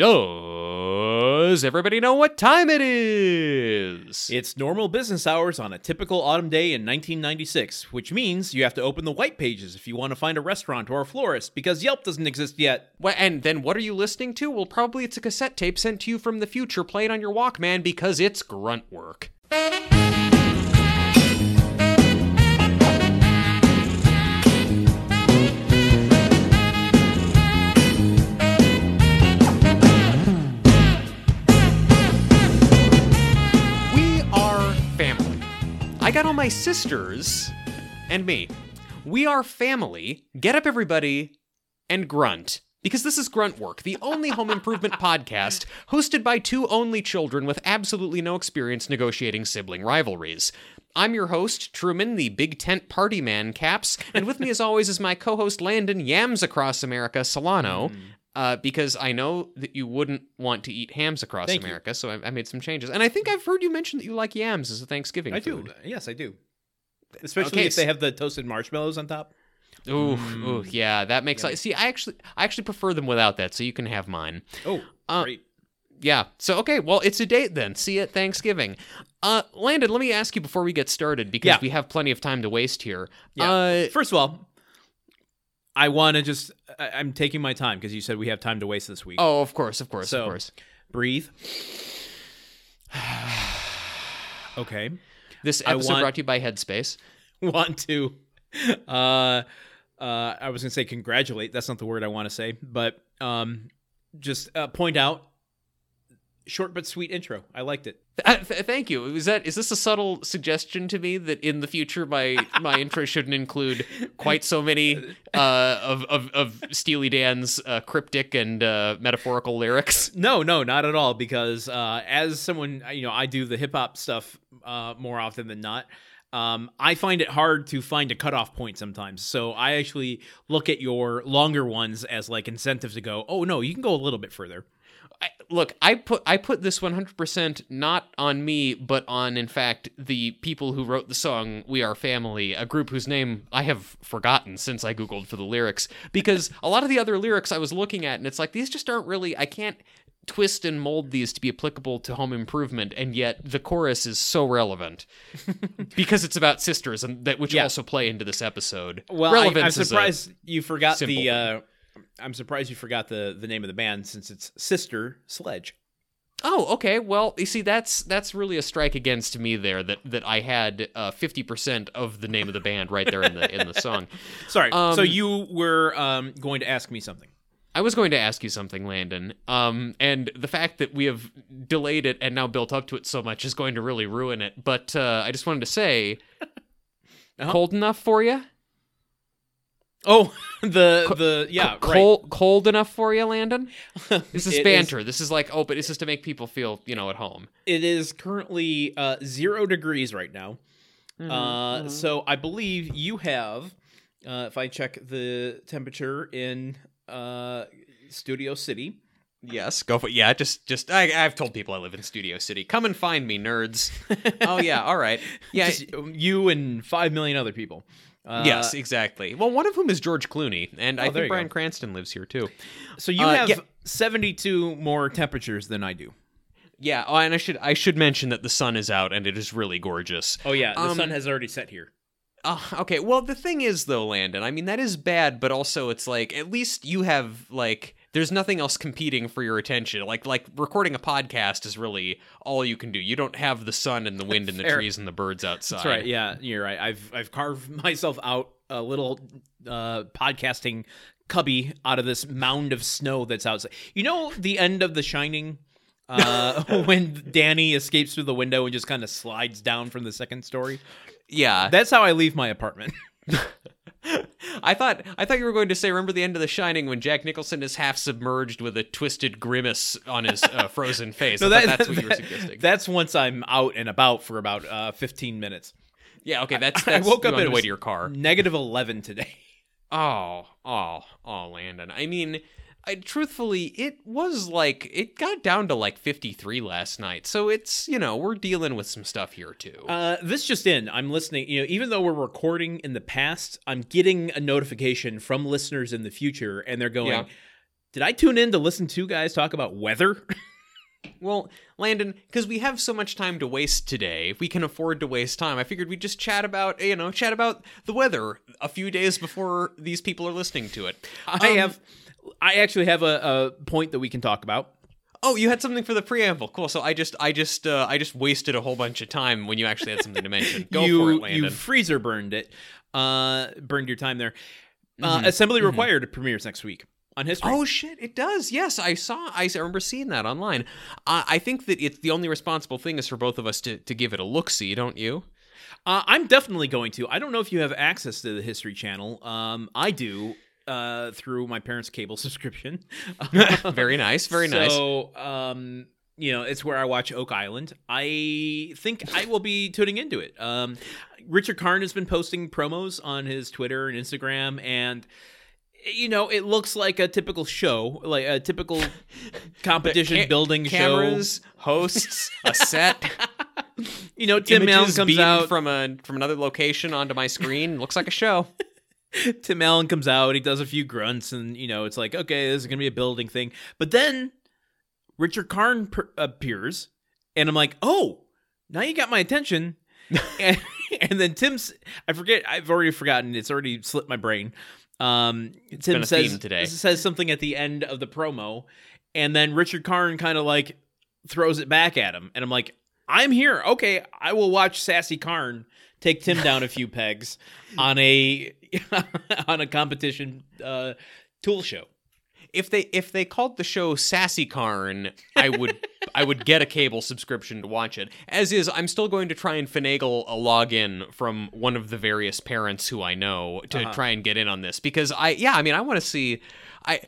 Does everybody know what time it is? It's normal business hours on a typical autumn day in 1996, which means you have to open the white pages if you want to find a restaurant or a florist because Yelp doesn't exist yet. Well, and then what are you listening to? Well, probably it's a cassette tape sent to you from the future played on your Walkman because it's grunt work. I got all my sisters and me. We are family. Get up, everybody, and grunt. Because this is Grunt Work, the only home improvement podcast hosted by two only children with absolutely no experience negotiating sibling rivalries. I'm your host, Truman, the big tent party man, Capps, and with me as always is my co host, Landon Yams Across America, Solano. Hmm. Uh, because I know that you wouldn't want to eat hams across Thank you. America, so I, I made some changes. And I think I've heard you mention that you like yams as a Thanksgiving I food. do. Yes, I do. Especially Okay, if they have the toasted marshmallows on top. Ooh, Mm. ooh, yeah, that makes sense. See, I actually, I actually prefer them without that, so you can have mine. Oh, Uh, great. Yeah. So okay, well, it's a date then. See you at Thanksgiving. Uh, Landon, let me ask you before we get started because Yeah. we have plenty of time to waste here. Yeah. Uh, First of all, I want to just, I- I'm taking my time because you said we have time to waste this week. oh, of course, of course, So- of course. Breathe. okay. This I episode want- brought to you by Headspace. want to uh uh I was going to say congratulate, that's not the word I want to say, but um just uh, point out short but sweet intro. I liked it. Uh, th- thank you. Is that is this a subtle suggestion to me that in the future my my intro shouldn't include quite so many uh, of, of of Steely Dan's uh, cryptic and uh, metaphorical lyrics? No, no, not at all because uh as someone, you know, I do the hip hop stuff uh more often than not. Um, I find it hard to find a cutoff point sometimes. So I actually look at your longer ones as like incentive to go, oh no, you can go a little bit further. I, look, I put I put this 100% not on me, but on in fact the people who wrote the song "We Are Family," a group whose name I have forgotten since I googled for the lyrics. Because a lot of the other lyrics I was looking at, and it's like these just aren't really. I can't twist and mold these to be applicable to home improvement, and yet the chorus is so relevant because it's about sisters, and that which Yeah. also play into this episode. Well, I, I'm surprised you forgot simple the. Uh, I'm surprised you forgot the the name of the band since it's Sister Sledge. Oh, okay. Well, you see, that's that's really a strike against me there. That that I had fifty percent of the name of the band right there in the in the song. Sorry. Um, so you were um, going to ask me something. I was going to ask you something, Landon. Um, and the fact that we have delayed it and now built up to it so much is going to really ruin it. But uh, I just wanted to say, Uh-huh. cold enough for you? Oh, the the yeah, Co- cold cold enough for you, Landon? This is It banter. This is like, oh, but this is to make people feel, you know, at home. it is currently uh, zero degrees right now. Mm-hmm, uh, So I believe you have. Uh, if I check the temperature in uh, Studio City, Yes, go for it. Yeah, just just I, I've told people I live in Studio City. Come and find me, nerds. oh yeah, all right. Yeah, Just you and five million other people. Uh, yes, exactly. Well, one of whom is George Clooney, and I Oh, there think Bryan go. Cranston lives here too. So you Uh, have yeah. 72 more temperatures than I do. Yeah, oh, and I should I should mention that the sun is out and it is really gorgeous. Oh yeah, the Um, sun has already set here. Uh, okay, well the thing is though, Landon, I mean that is bad, but also it's like at least you have like there's nothing else competing for your attention. Like like recording a podcast is really all you can do. You don't have the sun and the wind and the trees and the birds outside. That's right. Yeah, you're right. I've I've carved myself out a little uh, podcasting cubby out of this mound of snow that's outside. You know the end of The Shining. Uh, when Danny escapes through the window and just kind of slides down from the second story. Yeah. That's how I leave my apartment. I thought I thought you were going to say remember the end of The Shining when Jack Nicholson is half submerged with a twisted grimace on his uh, frozen face. I thought that's what you were suggesting. That's once I'm out and about for about uh, 15 minutes. yeah, okay, that's, I woke up on the way to your car. Negative 11 today. Oh, oh, oh, Landon. I mean, I, truthfully, it was like it got down to like 53 last night. So it's you know we're dealing with some stuff here too. Uh, this just in. I'm listening. You know, even though we're recording in the past, I'm getting a notification from listeners in the future, and they're going, Yeah. Did I tune in to listen to guys talk about weather? Well, Landon, because we have so much time to waste today, if we can afford to waste time, I figured we'd just chat about, you know, chat about the weather a few days before these people are listening to it. I Um, have, I actually have a, a point that we can talk about. Oh, you had something for the preamble. Cool. So I just, I just, uh, I just wasted a whole bunch of time when you actually had something to mention. Go you, for it, Landon. You freezer burned it, uh, burned your time there. Uh, Mhm. Assembly required premieres next week on history. Oh shit! It does. Yes, I saw. I remember seeing that online. Uh, I think that it's the only responsible thing is for both of us to, to give it a look. See, don't you? Uh, I'm definitely going to. I don't know if you have access to the History Channel. Um, I do uh, through my parents' cable subscription. very nice. Very nice. So, um, you know, it's where I watch Oak Island. I think I will be tuning into it. Um, Richard Karn has been posting promos on his Twitter and Instagram, and you know, it looks like a typical show, like a typical competition Ca- building Cameras, hosts, a set. You know, Tim Allen comes out from a from another location onto my screen. Looks like a show. Tim Allen comes out, he does a few grunts, and you know, it's like, okay, this is gonna be a building thing. But then Richard Karn per- appears, and I'm like, oh, now you got my attention. and, and then Tim's, I forget, I've already forgotten. It's already slipped my brain. Um, Tim been a says today. says something at the end of the promo, and then Richard Karn kind of like throws it back at him, and I'm like, I'm here. Okay, I will watch Sassy Karn take Tim down a few pegs on a on a competition uh, tool show. If they if they called the show Sassy Karn, I would I would get a cable subscription to watch it. As is, I'm still going to try and finagle a login from one of the various parents who I know to Uh-huh. try and get in on this because I yeah I mean I want to see I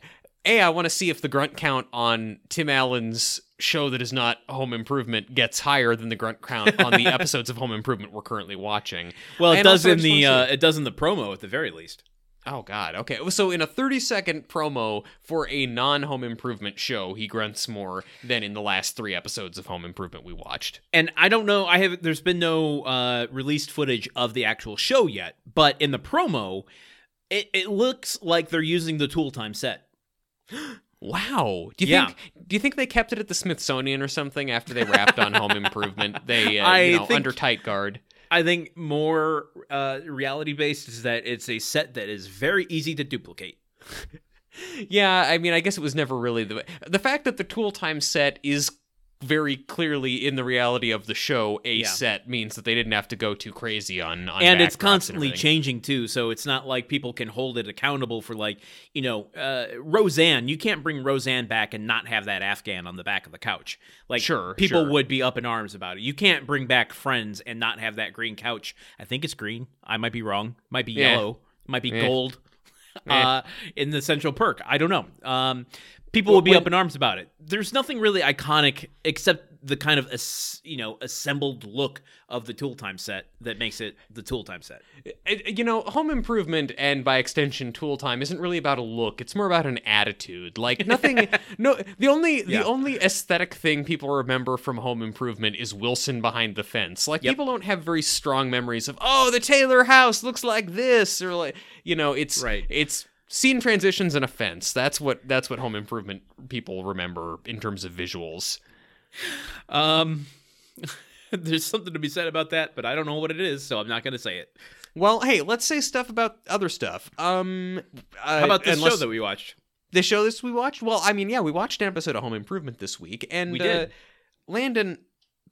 a I want to see if the grunt count on Tim Allen's show that is not Home Improvement gets higher than the grunt count on the episodes of Home Improvement we're currently watching. Well, it And does in the uh, it does in the promo at the very least. Oh God. Okay. So in a 30 second promo for a non-Home Improvement show, he grunts more than in the last three episodes of Home Improvement we watched. And I don't know. I have. There's been no uh, released footage of the actual show yet, but in the promo, it, it looks like they're using the Tool Time set. Wow. Do you Yeah. think? Do you think they kept it at the Smithsonian or something after they wrapped on Home Improvement? They, uh, I you know, think- under tight guard. I think more uh, reality based is that it's a set that is very easy to duplicate. Yeah. I mean, I guess it was never really the the fact that the Tool Time set is very clearly in the reality of the show a Yeah. set means that they didn't have to go too crazy on, on and it's constantly everything. changing too so it's not like people can hold it accountable for like you know uh, roseanne you can't bring roseanne back and not have that afghan on the back of the couch like Sure, people sure. would be up in arms about it you can't bring back friends and not have that green couch i think it's green i might be wrong might be Yeah. yellow might be Eh. gold Eh. uh, in the central perk i don't know um, people would be when- up in arms about it there's nothing really iconic except the kind of you know assembled look of the tool time set that makes it the tool time set It- you know, home improvement and by extension tool time isn't really about a look. It's more about an attitude. Like nothing no the only Yeah. the only aesthetic thing people remember from home improvement is Wilson behind the fence. Like Yep. people don't have very strong memories of, "Oh, the Taylor house looks like this," or like, you know, it's Right. it's scene transitions and a fence. That's what that's what home improvement people remember in terms of visuals. Um, there's something to be said about that, but I don't know what it is, so I'm not going to say it. Well, hey, let's say stuff about other stuff. Um, uh, How about this unless- show that we watched? the show this we watched? Well, I mean, yeah, we watched an episode of Home Improvement this week, and We did. Uh, Landon,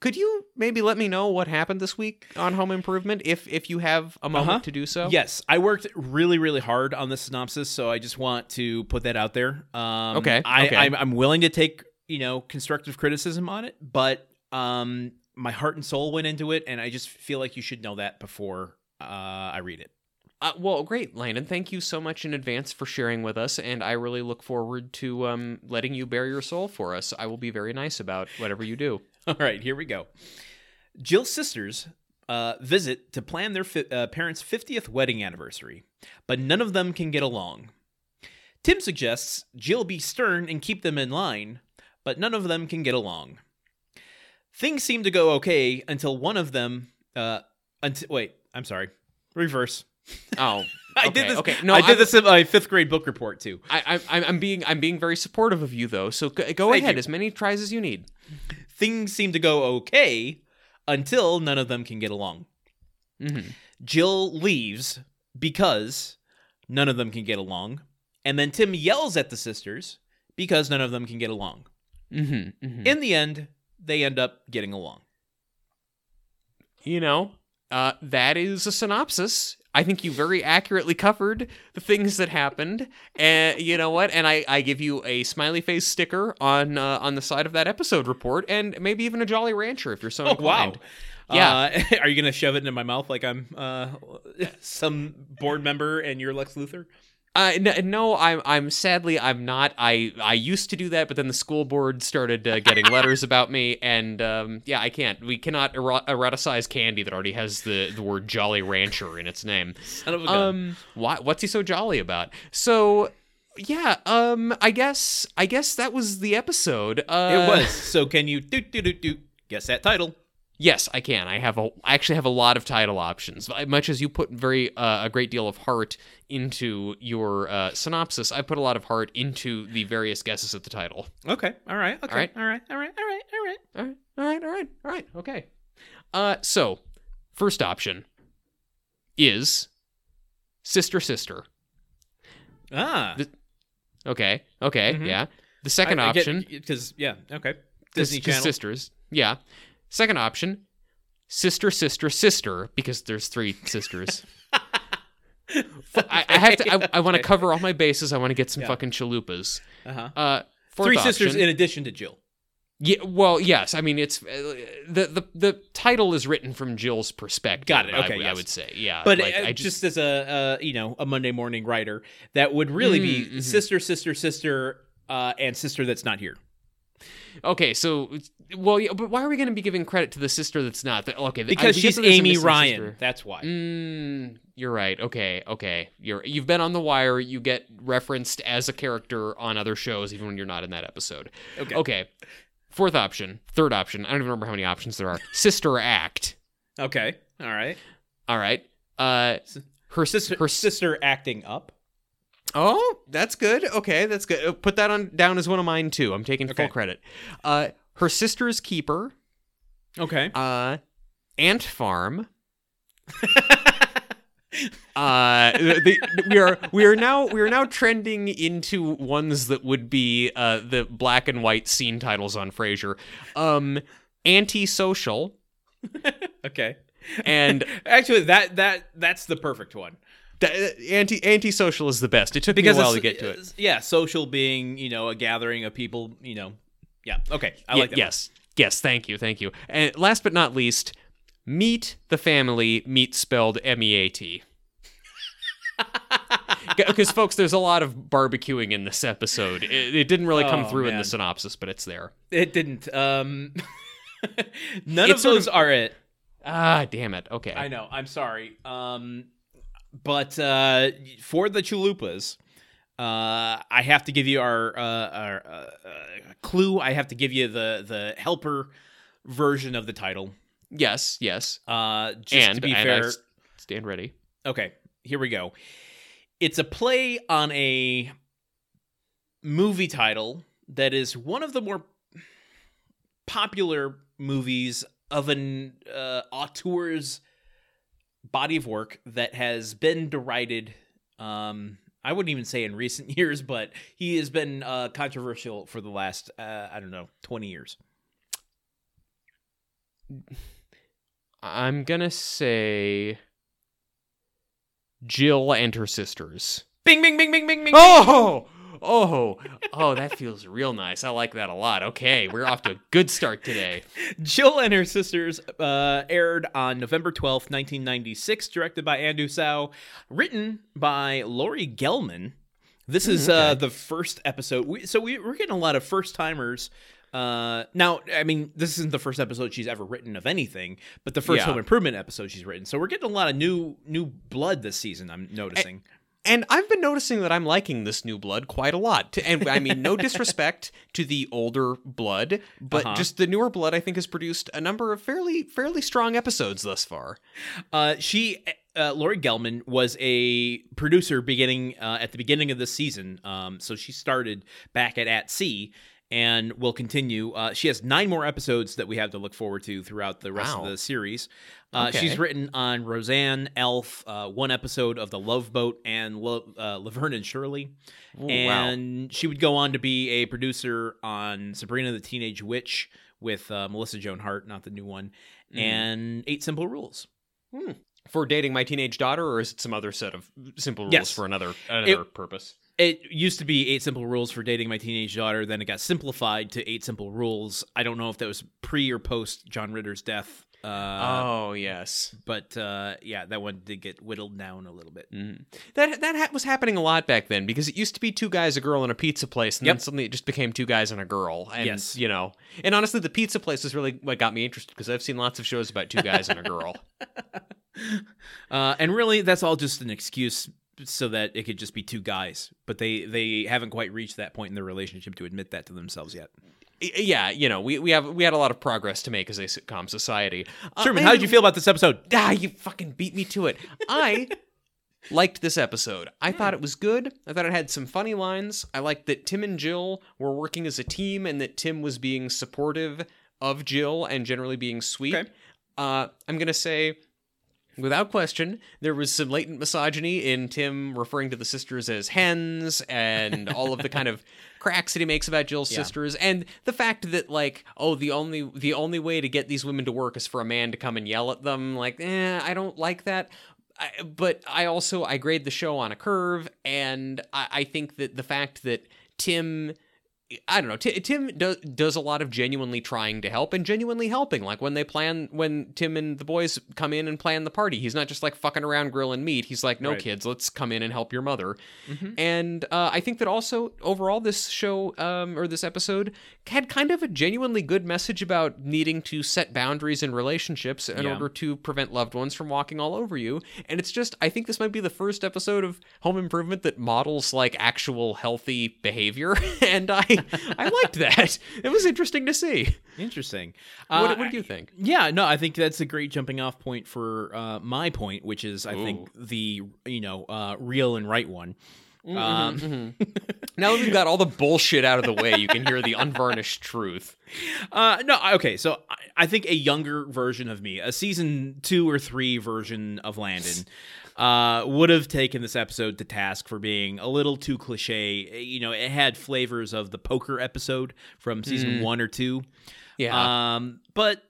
could you maybe let me know what happened this week on Home Improvement, if if you have a moment Uh-huh. to do so? Yes, I worked really, really hard on this synopsis, so I just want to put that out there. Um, Okay, I, okay. I'm, I'm willing to take you know constructive criticism on it, but um, my heart and soul went into it, and I just feel like you should know that before uh, I read it. Uh, well, great, Landon. Thank you so much in advance for sharing with us, and I really look forward to um, letting you bare your soul for us. I will be very nice about whatever you do. All right, here we go. Jill's sisters uh, visit to plan their fi- uh, parents' 50th wedding anniversary, but none of them can get along. Tim suggests Jill be stern and keep them in line, but none of them can get along. Things seem to go okay until one of them. Uh, until wait, I'm sorry. Reverse. Oh, I Okay, did this. okay. No, I did I'm- this in my fifth grade book report too. I, I, I'm being I'm being very supportive of you though. So go, ahead, you. as many tries as you need. Things seem to go okay until none of them can get along. Mm-hmm. Jill leaves because none of them can get along, and then Tim yells at the sisters because none of them can get along. Mm-hmm. mm-hmm. In the end, they end up getting along. you know, uh, that is a synopsis. I think you very accurately covered the things that happened, and you know what? And I, I give you a smiley face sticker on uh, on the side of that episode report, and maybe even a Jolly Rancher if you're so inclined. Oh wow! Yeah. Uh, are you gonna shove it into my mouth like I'm uh, some board member and you're Lex Luthor? Uh, no, I'm I'm sadly I'm not. I I used to do that, but then the school board started uh, getting letters about me, and um, yeah, I can't. We cannot ero- eroticize candy that already has the the word Jolly Rancher in its name. Son of a gun. Um, why? What's he so jolly about? So, yeah. Um, I guess I guess that was the episode. Uh, it was. So can you do do do do guess that title? Yes, I can. I have a. I actually have a lot of title options. Much as you put very uh, a great deal of heart into your uh, synopsis, I put a lot of heart into the various guesses at the title. Okay. All right. Okay. All right. All right. All right. All right. All right. All right. All right. All right. All right. Okay. Uh, so first option is sister sister. Ah. The- Okay. Okay. Mhm. Yeah. The second option because yeah. Okay. Disney Channel. sisters. Yeah. Second option, sister, sister, sister, because there's three sisters. F- I, I have to. I, I want to cover all my bases. I want to get some Yeah. fucking chalupas. Uh-huh. Uh, Three option, sisters in addition to Jill. Yeah. Well, yes. I mean, it's uh, the the the title is written from Jill's perspective. Got it, I- okay, I, yes. would say. Yeah. But like, uh, I just, as a uh, you know a Monday morning writer, that would really be Mm, mhm. sister, sister, sister, uh, and sister that's not here. Okay, so well, yeah, but why are we going to be giving credit to the sister that's not? The, okay, Because get she's that there's a Amy Ryan. sister. That's why. Mm, you're right. Okay, okay. You're you've been on the wire. You get referenced as a character on other shows, even when you're not in that episode. Okay. Okay. Fourth option, third option. I don't even remember how many options there are. Sister act. Okay. All right. All right. Uh, her Sister, her sister acting up. Oh, that's good. Okay, that's good. Uh, Put that on down as one of mine too. I'm taking full credit. Uh, her sister's keeper. Okay. Uh, ant farm. uh the, we are we are now we are now trending into ones that would be uh the black and white scene titles on Frasier. Um antisocial okay. and Actually, that that that's the perfect one anti antisocial is the best. It took because me a while to get to it. Yeah, social being you know a gathering of people. You know. Yeah. Okay. I like that. yes. Yes, thank you. Thank you. And last but not least, meet the family, meet spelled M E A T. Because, folks, there's a lot of barbecuing in this episode. It, it didn't really come Oh, through in the synopsis, but it's there. It didn't. Um. none It's of those are it. Ah, damn it. Okay. I know. I'm sorry. Um, but uh, for the chalupas, uh, I have to give you our, uh, our uh, uh, clue. I have to give you the the helper version of the title. Yes, yes. Uh, just and to be I fair, stand ready. okay, here we go. It's a play on a movie title that is one of the more popular movies of an uh, auteur's body of work that has been derided. Um, I wouldn't even say in recent years, but he has been uh, controversial for the last uh, I don't know twenty years. I'm going to say Jill and her sisters. Bing, bing, bing, bing, bing, bing. Oh, oh, oh, that feels real nice. I like that a lot. Okay, we're off to a good start today. Jill and Her Sisters uh, aired on November 12th, 1996, directed by Andrew Tsao, written by Laurie Gelman. This is uh, the first episode. We, so we, we're getting a lot of first timers. Uh, now, I mean, this isn't the first episode she's ever written of anything, but the first Yeah. Home Improvement episode she's written. So we're getting a lot of new new blood this season. I'm noticing. And I've been noticing that I'm liking this new blood quite a lot. And I mean, no disrespect to the older blood, but Uh-huh. just the newer blood, I think, has produced a number of fairly fairly strong episodes thus far. Uh, she uh, Laurie Gelman was a producer beginning uh, at the beginning of this season. Um, so she started back at At Sea and will continue. Uh, she has nine more episodes that we have to look forward to throughout the rest Wow. of the series. Uh, Okay. She's written on Roseanne, ALF, uh, one episode of The Love Boat, and Lo- uh, Laverne and Shirley. Ooh, wow. and she would go on to be a producer on Sabrina the Teenage Witch with uh, Melissa Joan Hart, not the new one, Mm. and Eight Simple Rules. For dating my teenage daughter, or is it some other set of simple rules Yes. for another another purpose? It used to be Eight Simple Rules for dating my teenage daughter. Then it got simplified to Eight Simple Rules. I don't know if that was pre or post John Ritter's death. Uh, oh yes, but uh, yeah, that one did get whittled down a little bit. Mhm. that that ha- was happening a lot back then because it used to be two guys, a girl, and a pizza place, and then suddenly it just became two guys and a girl. And, Yes. you know, and honestly, the pizza place is really what got me interested because I've seen lots of shows about two guys and a girl. Uh, and really, that's all just an excuse so that it could just be two guys. But they they haven't quite reached that point in their relationship to admit that to themselves yet. Yeah, you know, we, we have we had a lot of progress to make as a sitcom society. Uh, Sherman, I how did you feel about this episode? Ah, you fucking beat me to it. I liked this episode. I thought it was good. I thought it had some funny lines. I liked that Tim and Jill were working as a team and that Tim was being supportive of Jill and generally being sweet. Okay. Uh, I'm going to say, without question, there was some latent misogyny in Tim referring to the sisters as hens and all of the kind of cracks that he makes about Jill's Yeah. sisters and the fact that like oh the only the only way to get these women to work is for a man to come and yell at them like eh I don't like that I, but I also I grade the show on a curve and I, I think that the fact that Tim I don't know. Ti- Tim does does a lot of genuinely trying to help and genuinely helping. Like when they plan, when Tim and the boys come in and plan the party, he's not just like fucking around grilling meat. He's like, no Right. kids, let's come in and help your mother. Mhm. And uh, I think that also overall this show um, or this episode had kind of a genuinely good message about needing to set boundaries in relationships in Yeah. order to prevent loved ones from walking all over you. And it's just I think this might be the first episode of Home Improvement that models like actual healthy behavior, and I I liked that. It was interesting to see. Interesting. What, Uh, what do you think? Yeah, no, I think that's a great jumping off point for uh, my point, which is I Ooh. think the you know uh, real and right one. Um, Mhm. now that we've got all the bullshit out of the way, you can hear the unvarnished truth. Uh, no, okay. So I, I think a younger version of me, a season two or three version of Landon, uh, would have taken this episode to task for being a little too cliche. You know, it had flavors of the poker episode from season Mm. one or two. Yeah. Um, but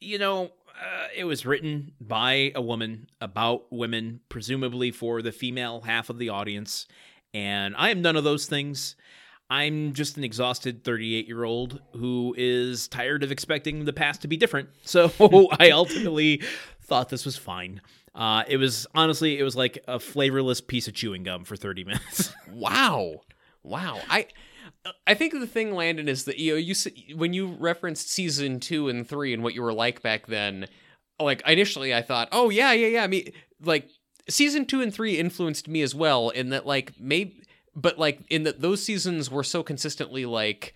you know, uh, it was written by a woman about women, presumably for the female half of the audience. And I am none of those things. I'm just an exhausted 38 year old who is tired of expecting the past to be different. So I ultimately thought this was fine. Uh, it was honestly, it was like a flavorless piece of chewing gum for 30 minutes. Wow. Wow. I I think the thing, Landon, is that you know you when you referenced season two and three and what you were like back then. Like initially, I thought, oh yeah, yeah, yeah. I mean, like season two and three influenced me as well in that, like maybe, but like in that those seasons were so consistently like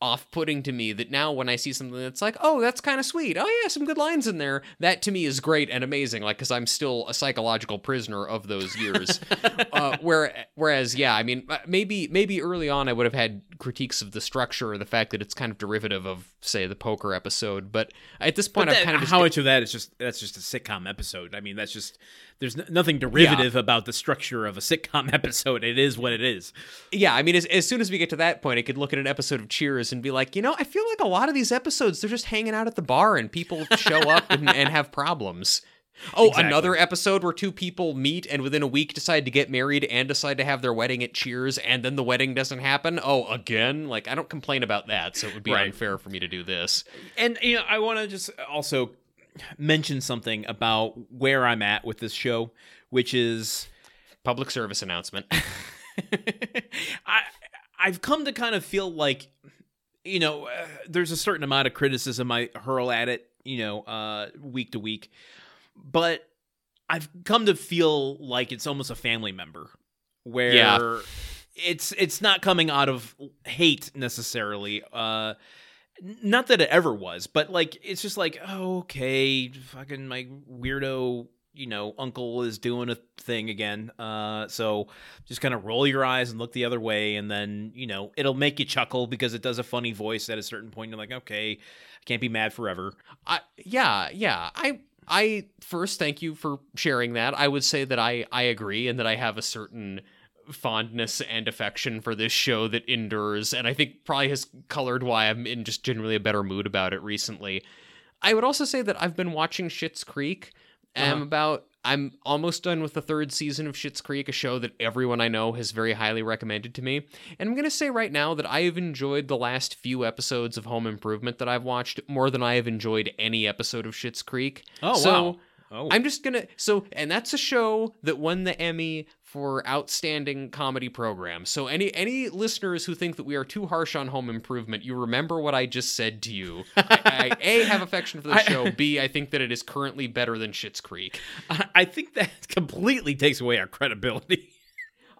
off-putting to me that now when I see something that's like, oh, that's kind of sweet. Oh yeah, some good lines in there. That to me is great and amazing. Like because I'm still a psychological prisoner of those years. uh, where whereas yeah, I mean uh, maybe maybe early on I would have had critiques of the structure or the fact that it's kind of derivative of say the poker episode, but at this point I've kind of just how much of that is just that's just a sitcom episode? I mean, that's just there's n- nothing derivative about the structure of a sitcom episode. It is what it is. yeah, I mean as, as soon as we get to that point, I could look at an episode of Cheers and be like, you know, I feel like a lot of these episodes they're just hanging out at the bar and people show up and, and have problems. Oh, Exactly. another episode where two people meet and within a week decide to get married and decide to have their wedding at Cheers and then the wedding doesn't happen. Oh, again? Like I don't complain about that, so it would be Right. unfair for me to do this. And you know, I want to just also mention something about where I'm at with this show, which is Public service announcement. I I've come to kind of feel like you know uh, there's a certain amount of criticism I hurl at it, you know, uh, week to week, but I've come to feel like it's almost a family member where Yeah. it's it's not coming out of hate necessarily. Uh, not that it ever was, but like it's just like oh, okay, fucking my weirdo you know uncle is doing a thing again uh so just kind of roll your eyes and look the other way and then you know it'll make you chuckle because it does a funny voice at a certain point you're like okay i can't be mad forever I, yeah, yeah. I I first thank you for sharing that. I would say that I I agree and that I have a certain fondness and affection for this show that endures and I think probably has colored why I'm in just generally a better mood about it recently. I would also say that I've been watching Schitt's Creek and I'm Uh-huh. about I'm almost done with the third season of Schitt's Creek, a show that everyone I know has very highly recommended to me. And I'm going to say right now that I have enjoyed the last few episodes of Home Improvement that I've watched more than I have enjoyed any episode of Schitt's Creek. oh so wow oh I'm just gonna so and that's a show that won the Emmy for outstanding comedy programs. So any any listeners who think that we are too harsh on Home Improvement, you remember what I just said to you. I, I a have affection for the show. B I think that it is currently better than Schitt's Creek. I, I think that completely takes away our credibility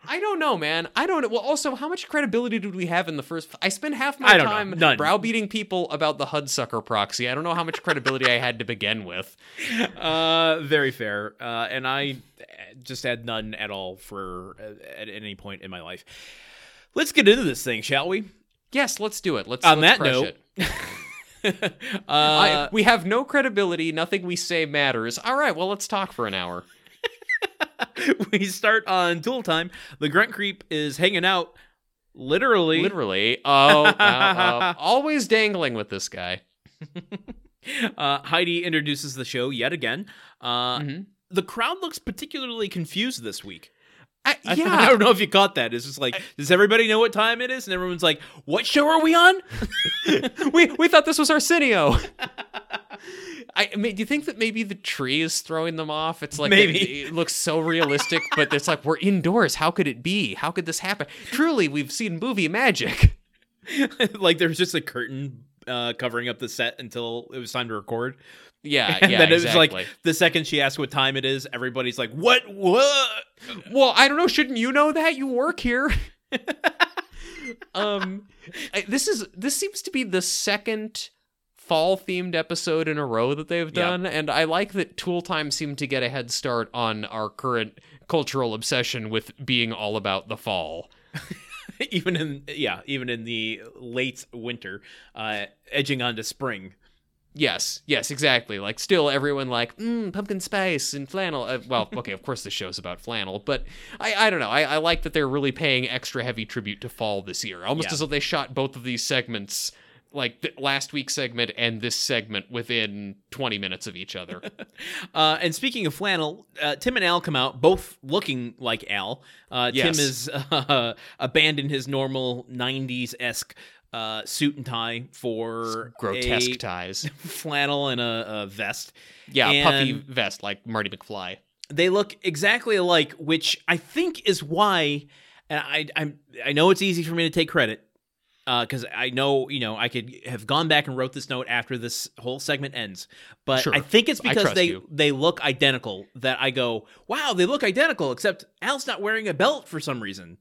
I don't know, man. I don't know. Well, also, how much credibility did we have in the first? I spent half my I don't know. time browbeating people about the Hudsucker proxy. I don't know how much credibility I had to begin with. uh very fair uh and i just had none at all for uh, at any point in my life let's get into this thing shall we Yes, let's do it. Let's On let's that crush note, it. uh, I, we have no credibility. Nothing we say matters. All right, well, let's talk for an hour. we start on tool time the grunt creep is hanging out literally Literally. Oh, uh, uh, always dangling with this guy. uh, heidi introduces the show yet again uh, Mhm. the crowd looks particularly confused this week I, I, I don't know if you caught that. It's just like, does everybody know what time it is? And everyone's like, "What show are we on?" we we thought this was Arsenio. I mean, do you think that maybe the tree is throwing them off? It's like Maybe. It, it looks so realistic, but it's like we're indoors. How could it be? How could this happen? Truly, we've seen movie magic. like there's just a curtain uh, covering up the set until it was time to record. Yeah, And yeah, then it was exactly. like the second she asked what time it is, everybody's like, "What? What?" Well, I don't know. Shouldn't you know that? You work here. um, I- this is this seems to be the second fall themed episode in a row that they've done, and I like that Tool Time seemed to get a head start on our current cultural obsession with being all about the fall. even in yeah, even in the late winter, uh, edging onto spring. Yes, yes, exactly. Like, still everyone like mm, pumpkin spice and flannel. Uh, well, okay, of course the show's about flannel, but I, I don't know. I, I like that they're really paying extra heavy tribute to fall this year, almost Yeah. as though they shot both of these segments, like the last week's segment and this segment, within 20 minutes of each other. Uh, and speaking of flannel, uh, Tim and Al come out both looking like Al. Uh, Yes. Tim is uh, abandoned his normal '90s esque uh, suit and tie for Grotesque ties. flannel and a, a vest. Yeah, puffy vest like Marty McFly. They look exactly alike, which I think is why. And I I I know it's easy for me to take credit Uh, because I know you know I could have gone back and wrote this note after this whole segment ends, but Sure. I think it's because they you. they look identical that I go, wow, they look identical, except Al's not wearing a belt for some reason.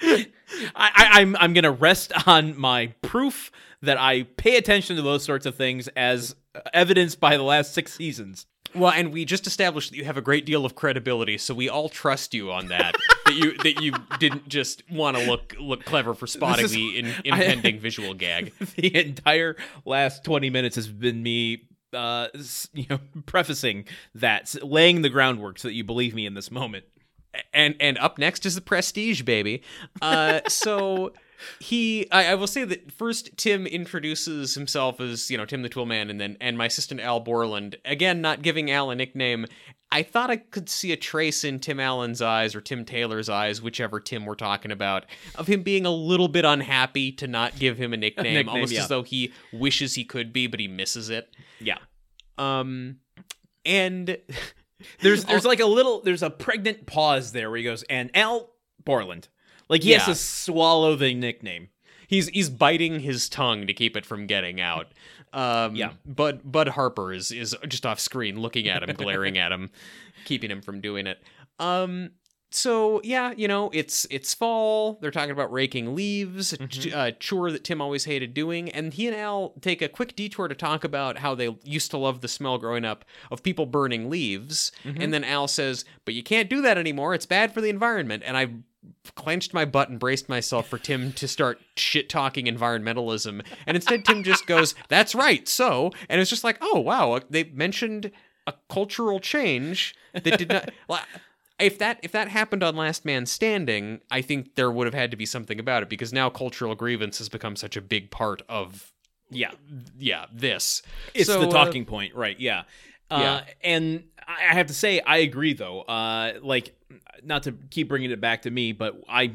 I, I, I'm I'm gonna rest on my proof that I pay attention to those sorts of things as evidenced by the last six seasons. Well, and we just established that you have a great deal of credibility, so we all trust you on that. that you that you didn't just want to look look clever for spotting is- the in, impending visual gag. the entire last 20 minutes has been me uh you know prefacing that laying the groundwork so that you believe me in this moment. And and up next is the prestige baby. Uh so he I, I will say that first tim introduces himself as you know tim the tool man and then and my assistant al borland. Again not giving al a nickname i thought i could see a trace in tim allen's eyes or tim taylor's eyes whichever tim we're talking about of him being a little bit unhappy to not give him a nickname, nickname, almost yeah. as though he wishes he could be but he misses it. Yeah. Um and there's there's like a little there's a pregnant pause there where he goes and al borland. Like he has to swallow the nickname He's he's biting his tongue to keep it from getting out. Um, Yeah. Bud Bud Harper is is just off screen, looking at him, glaring at him, keeping him from doing it. Um, so yeah, you know, it's it's fall. They're talking about raking leaves, Mhm. a chore that Tim always hated doing, and he and Al take a quick detour to talk about how they used to love the smell growing up of people burning leaves. Mhm. And then Al says, "But you can't do that anymore. It's bad for the environment." And I clenched my butt and braced myself for Tim to start shit talking environmentalism. And instead, Tim just goes, "That's right." So, and it's just like, oh wow, they mentioned a cultural change that did not. if that if that happened on Last Man Standing, I think there would have had to be something about it because now cultural grievance has become such a big part of Yeah, yeah this. it's So, the uh, talking point, right? Yeah. Uh, Yeah. and I have to say, I agree though. Uh, like, not to keep bringing it back to me, but I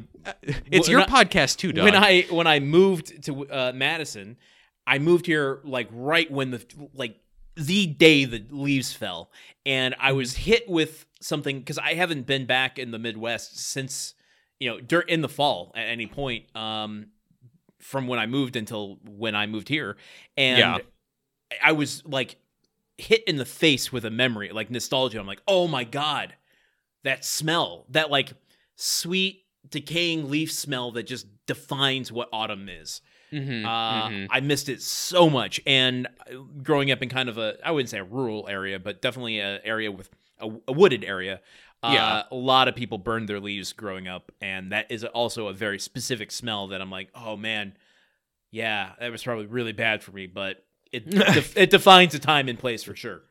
it's your I- podcast too, Doug. when I when I moved to uh, Madison, I moved here like right when the like the day the leaves fell, and I was hit with something because I haven't been back in the Midwest since you know dur- in the fall at any point um, from when I moved until when I moved here, and Yeah. I was like hit in the face with a memory like nostalgia. I'm like, oh my god, that smell, that like sweet decaying leaf smell that just defines what autumn is. Mhm, Uh, mhm. I missed it so much. And uh, growing up in kind of a, I wouldn't say a rural area, but definitely an area with a, a wooded area. Uh, Yeah. a lot of people burned their leaves growing up, and that is also a very specific smell that I'm like, oh man, yeah, that was probably really bad for me, but it def- it defines a time and place for sure.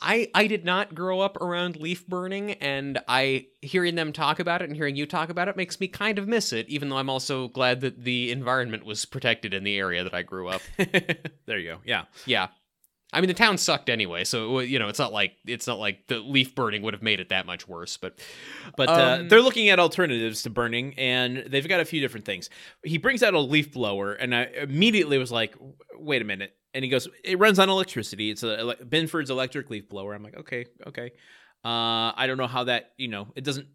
I I did not grow up around leaf burning, and I hearing them talk about it and hearing you talk about it makes me kind of miss it. Even though I'm also glad that the environment was protected in the area that I grew up. there you go. Yeah. yeah, I mean the town sucked anyway, so it wa- you know it's not like it's not like the leaf burning would have made it that much worse. But But uh, Um, they're looking at alternatives to burning, and they've got a few different things. He brings out a leaf blower, and I immediately was like, "Wait a minute!" And he goes, "It runs on electricity. It's a ele- Binford's electric leaf blower." I'm like, "Okay, okay." Uh, I don't know how that you know it doesn't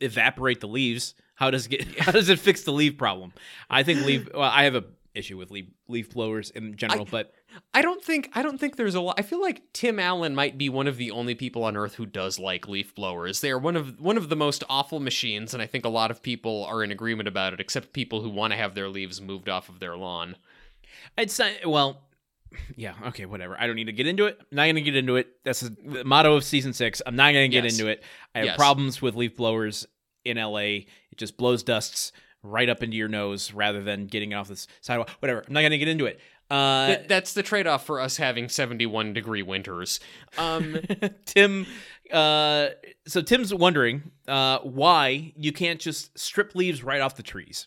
evaporate the leaves. How does it get? How does it fix the leaf problem? I think leaf. Well, I have a issue with leaf leaf blowers in general, but I don't think I don't think there's a lot. I feel like Tim Allen might be one of the only people on Earth who does like leaf blowers. They are one of one of the most awful machines, and I think a lot of people are in agreement about it, except people who want to have their leaves moved off of their lawn. It's not, well, yeah, okay, whatever. I don't need to get into it. I'm not going to get into it. That's the motto of season six. I'm not going to get Yes. into it. I have Yes. problems with leaf blowers in LA. It just blows dusts right up into your nose rather than getting it off the sidewalk. Whatever. I'm not going to get into it. Uh, Th- that's the trade-off for us having 71 degree winters. Um, Tim, uh, so Tim's wondering uh, why you can't just strip leaves right off the trees.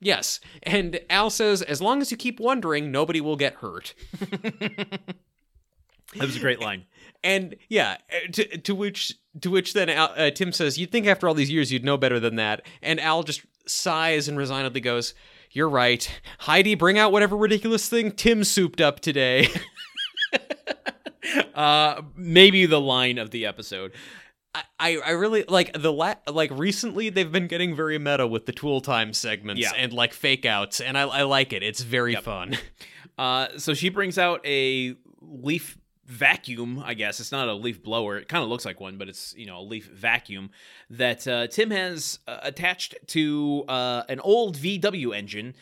Yes, and Al says as long as you keep wondering, nobody will get hurt. That was a great line. And yeah, uh, to, to which to which then Al, uh, Tim says, "You'd think after all these years you'd know better than that." And Al just sighs and resignedly goes, "You're right, Heidi. Bring out whatever ridiculous thing Tim souped up today." Uh, maybe the line of the episode. I, I really like the la- like recently they've been getting very meta with the Tool Time segments Yeah. and like fake outs, and I I like it. It's very Yep. fun. Uh, so she brings out a leaf vacuum. I guess it's not a leaf blower. It kind of looks like one, but it's you know a leaf vacuum that uh, Tim has uh, attached to uh, an old VW engine,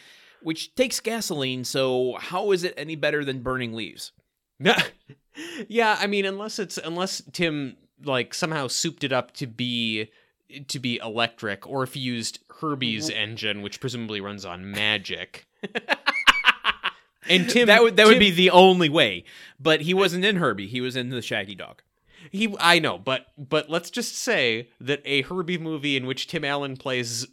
which takes gasoline. So how is it any better than burning leaves? yeah, I mean, unless it's unless Tim like somehow souped it up to be to be electric, or if he used Herbie's mm-hmm. engine, which presumably runs on magic. and Tim that would that would be the only way. But he wasn't in Herbie. He was in the Shaggy Dog. he. I know, but but let's just say that a Herbie movie in which Tim Allen plays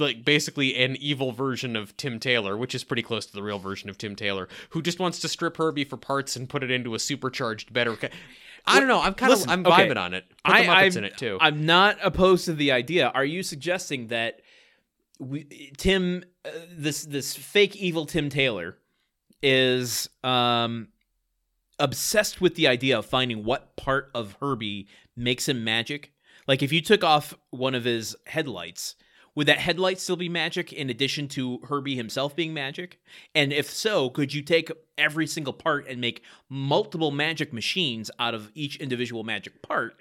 like basically an evil version of Tim Taylor, which is pretty close to the real version of Tim Taylor, who just wants to strip Herbie for parts and put it into a supercharged better. Ca- I don't know. I'm kind of I'm okay. vibing on it. Put I, I'm, in it too. I'm not opposed to the idea. Are you suggesting that we, Tim, uh, this this fake evil Tim Taylor, is um obsessed with the idea of finding what part of Herbie makes him magic? Like if you took off one of his headlights, would that headlight still be magic in addition to Herbie himself being magic? And if so, could you take every single part and make multiple magic machines out of each individual magic part?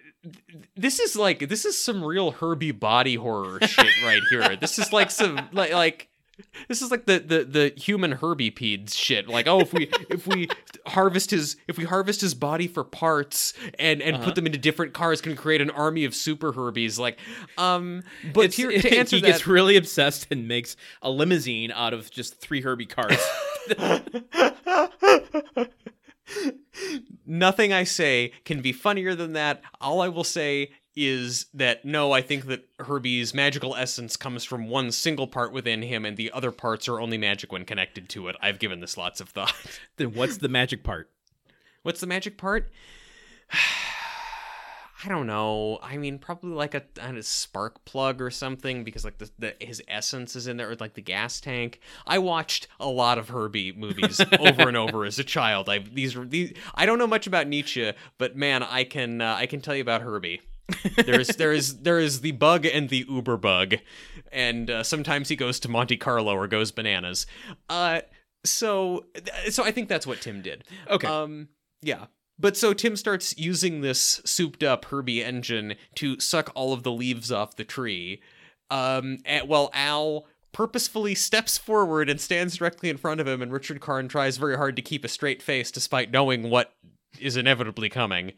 this is like this is some real Herbie body horror shit right here. This is like some like like this is like the the the human Herbie peds shit. Like oh if we if we harvest his if we harvest his body for parts and and Uh-huh. put them into different cars can create an army of super Herbies. Like um but It's- here to answer he that gets really obsessed and makes a limousine out of just three Herbie cars. Nothing I say can be funnier than that. All I will say is that no, I think that Herbie's magical essence comes from one single part within him, and the other parts are only magic when connected to it. I've given this lots of thought. then what's the magic part? What's the magic part? I don't know. I mean, probably like a, a spark plug or something because like the, the his essence is in there, or like the gas tank. I watched a lot of Herbie movies over and over as a child. I these these. I don't know much about Nietzsche, but man, I can uh, I can tell you about Herbie. There's there is there is the bug and the uber bug, and uh, sometimes he goes to Monte Carlo or goes bananas. Uh, so so I think that's what Tim did. Okay. Um, yeah. But so Tim starts using this souped up Herbie engine to suck all of the leaves off the tree. Um, and, while Al purposefully steps forward and stands directly in front of him, and Richard Karn tries very hard to keep a straight face despite knowing what is inevitably coming.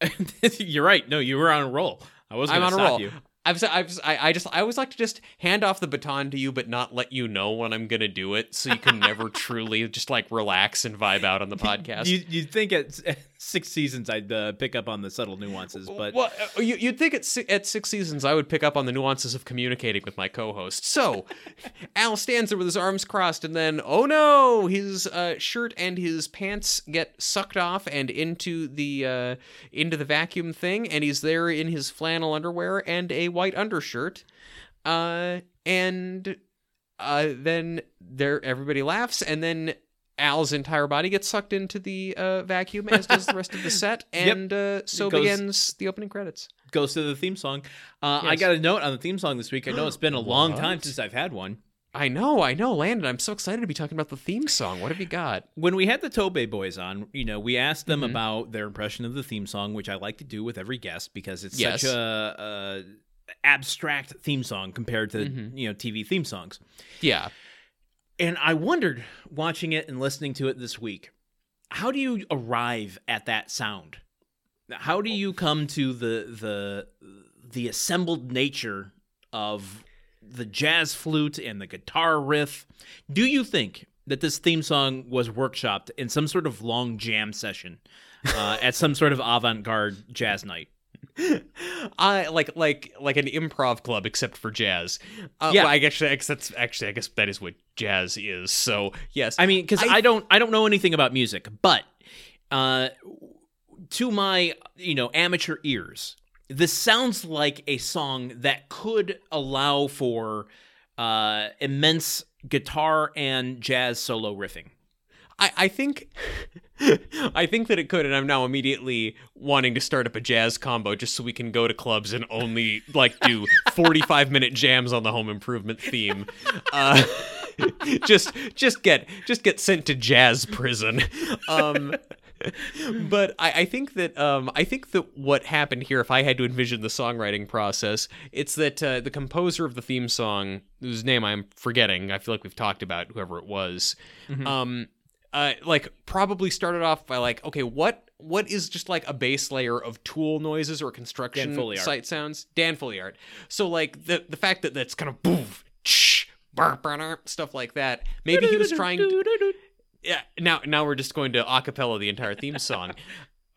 You're right. No, you were on a roll. I wasn't I'm on a roll. you. I've, I've, I, I just, I always like to just hand off the baton to you, but not let you know when I'm gonna do it, so you can never truly just like relax and vibe out on the podcast. You, you'd think at s- six seasons I'd uh, pick up on the subtle nuances, but well, uh, you, you'd think at si- at six seasons I would pick up on the nuances of communicating with my co-host. So, Al stands there with his arms crossed, and then oh no, his uh, shirt and his pants get sucked off and into the uh, into the vacuum thing, and he's there in his flannel underwear and a white undershirt, uh, and uh, then there everybody laughs, and then. Al's entire body gets sucked into the uh, vacuum, as does the rest of the set, Yep. and uh, so goes- begins the opening credits. goes to the theme song. Uh, I got a note on the theme song this week. I know it's been a long time since I've had one. I know, I know, Landon. I'm so excited to be talking about the theme song. What have you got? When we had the Tobe boys on, you know, we asked them Mhm. about their impression of the theme song, which I like to do with every guest because it's Yes. such a, a abstract theme song compared to Mhm. you know TV theme songs. Yeah. And I wondered, watching it and listening to it this week, how do you arrive at that sound? How do you come to the the the assembled nature of the jazz flute and the guitar riff? Do you think that this theme song was workshopped in some sort of long jam session uh, at some sort of avant-garde jazz night? I like like like an improv club except for jazz. Uh, Yeah. well, I guess I guess that's actually I guess that is what jazz is. So yes, I mean, because I- I, don't, I don't know anything about music, but uh, to my, you know, amateur ears, this sounds like a song that could allow for uh, immense guitar and jazz solo riffing. I, I think I think that it could, and I'm now immediately wanting to start up a jazz combo just so we can go to clubs and only like do 45 minute jams on the home improvement theme. Uh, just just get just get sent to jazz prison. Um, but I, I think that um, I think that what happened here, if I had to envision the songwriting process, it's that uh, the composer of the theme song, whose name I'm forgetting, I feel like we've talked about whoever it was, Mhm. um, uh, like probably started off by like, okay, what what is just like a base layer of tool noises or construction site sounds? Dan Foliart. So like the the fact that that's kind of boof, shh, stuff like that. Maybe he was trying. To, yeah. Now now we're just going to acapella the entire theme song.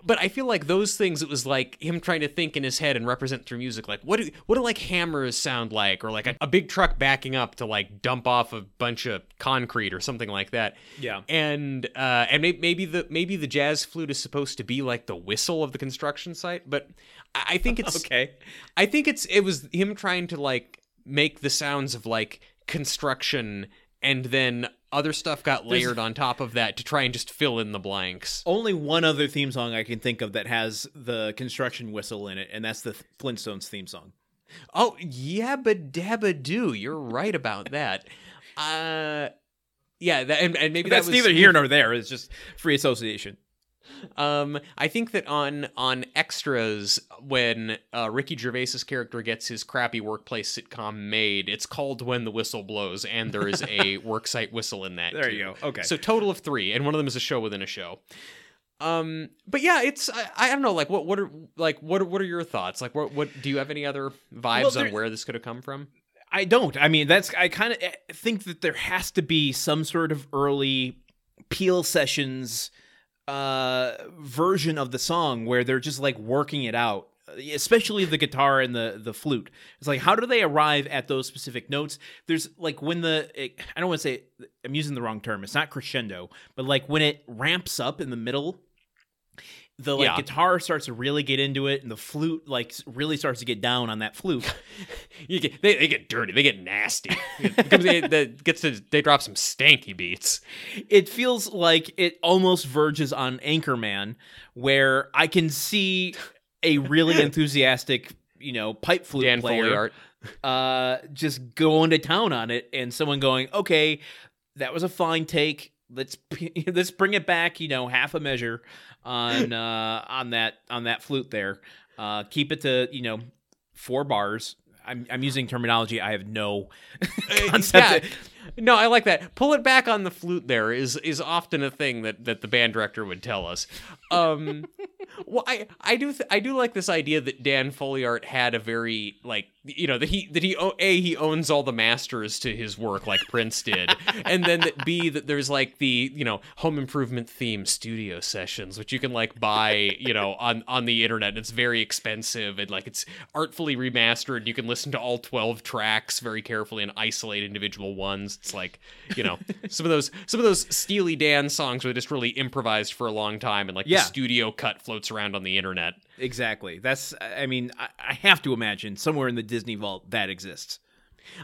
But I feel like those things, it was like him trying to think in his head and represent through music. Like, what do what do like hammers sound like, or like a, a big truck backing up to like dump off a bunch of concrete or something like that Yeah. and uh, and may- maybe the maybe the jazz flute is supposed to be like the whistle of the construction site, but I I think it's Okay. I think it's it was him trying to like make the sounds of like construction, and then other stuff got layered on top of that to try and just fill in the blanks. Only one other theme song I can think of that has the construction whistle in it, and that's the Flintstones theme song. Oh yabba dabba do, you're right about that. Uh, yeah, that, and, and maybe That's that was neither here nor there. It's just free association. Um, I think that on on extras, when uh, Ricky Gervais's character gets his crappy workplace sitcom made, it's called "When the Whistle Blows," and there is a worksite whistle in that. There too. you go. Okay. So total of three, and one of them is a show within a show. Um, but yeah, it's I, I don't know, like what what are like what what are your thoughts? Like what what do you have any other vibes there- on where this could have come from? I don't. I mean, that's I kind of think that there has to be some sort of early Peel sessions uh version of the song where they're just like working it out especially the guitar and the the flute. It's like how do they arrive at those specific notes? There's like when the it, i don't want to say i'm using the wrong term it's not crescendo but like when it ramps up in the middle the like Yeah. guitar starts to really get into it and the flute like really starts to get down on that flute You get they, they get dirty, they get nasty. It they, gets to they drop some stanky beats. it feels like it almost verges on Anchorman, where I can see a really enthusiastic, you know, pipe flute Dan player uh, just going to town on it, and someone going, "Okay, that was a fine take. Let's let's bring it back, you know, half a measure on uh, on that on that flute there. Uh, keep it to you know four bars." I'm, I'm using terminology I have no concept. Yeah. No, I like that. Pull it back on the flute. There is is often a thing that that the band director would tell us. Um, well, I I do th- I do like this idea that Dan Foliart had a very like you know that he that he a he owns all the masters to his work like Prince did, and then that b that there's like the you know home improvement theme studio sessions which you can like buy you know on on the internet. It's very expensive and like it's artfully remastered. You can listen to all twelve tracks very carefully and isolate individual ones. It's like you know some of those some of those Steely Dan songs were just really improvised for a long time and like Yeah. the studio cut floats around on the internet. Exactly. That's. I mean, I, I have to imagine somewhere in the Disney vault that exists.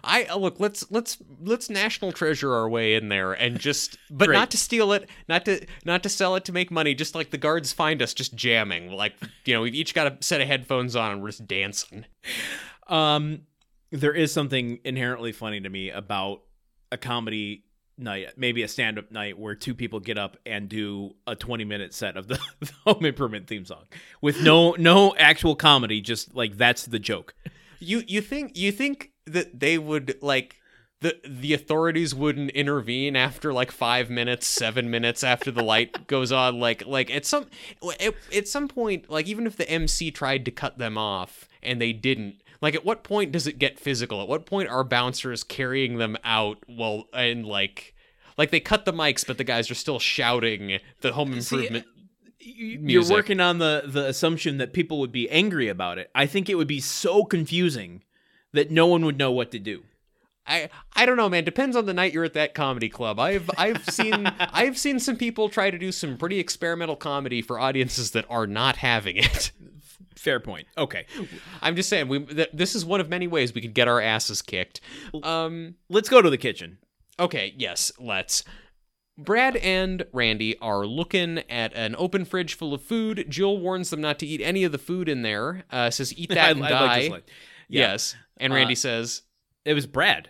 I uh, look. Let's let's let's national treasure our way in there and just, but Great. not to steal it, not to not to sell it to make money. Just like the guards find us, just jamming. Like you know, we've each got a set of headphones on and we're just dancing. Um, there is something inherently funny to me about a comedy night, maybe a stand-up night, where two people get up and do a twenty-minute set of the, the Home Improvement theme song with no no actual comedy. Just like that's the joke. You you think you think that they would like the the authorities wouldn't intervene after like five minutes, seven minutes after the light goes on? Like like at some at, at some point, like even if the MC tried to cut them off and they didn't. Like at what point does it get physical? At what point are bouncers carrying them out? Well, and like like they cut the mics, but the guys are still shouting the home improvement. You- You're Music. working on the the assumption that people would be angry about it. I think it would be so confusing that no one would know what to do. I I don't know, man. Depends on the night you're at that comedy club. I've I've seen I've seen some people try to do some pretty experimental comedy for audiences that are not having it. Fair point. Okay. I'm just saying, we th- this is one of many ways we could get our asses kicked. Um. Let's go to the kitchen. Okay. Yes. Let's. Brad and Randy are looking at an open fridge full of food. Jill warns them not to eat any of the food in there. Uh, says, "Eat that I- and I die." like. Yeah. Yes. And Uh, Randy says, It was Brad.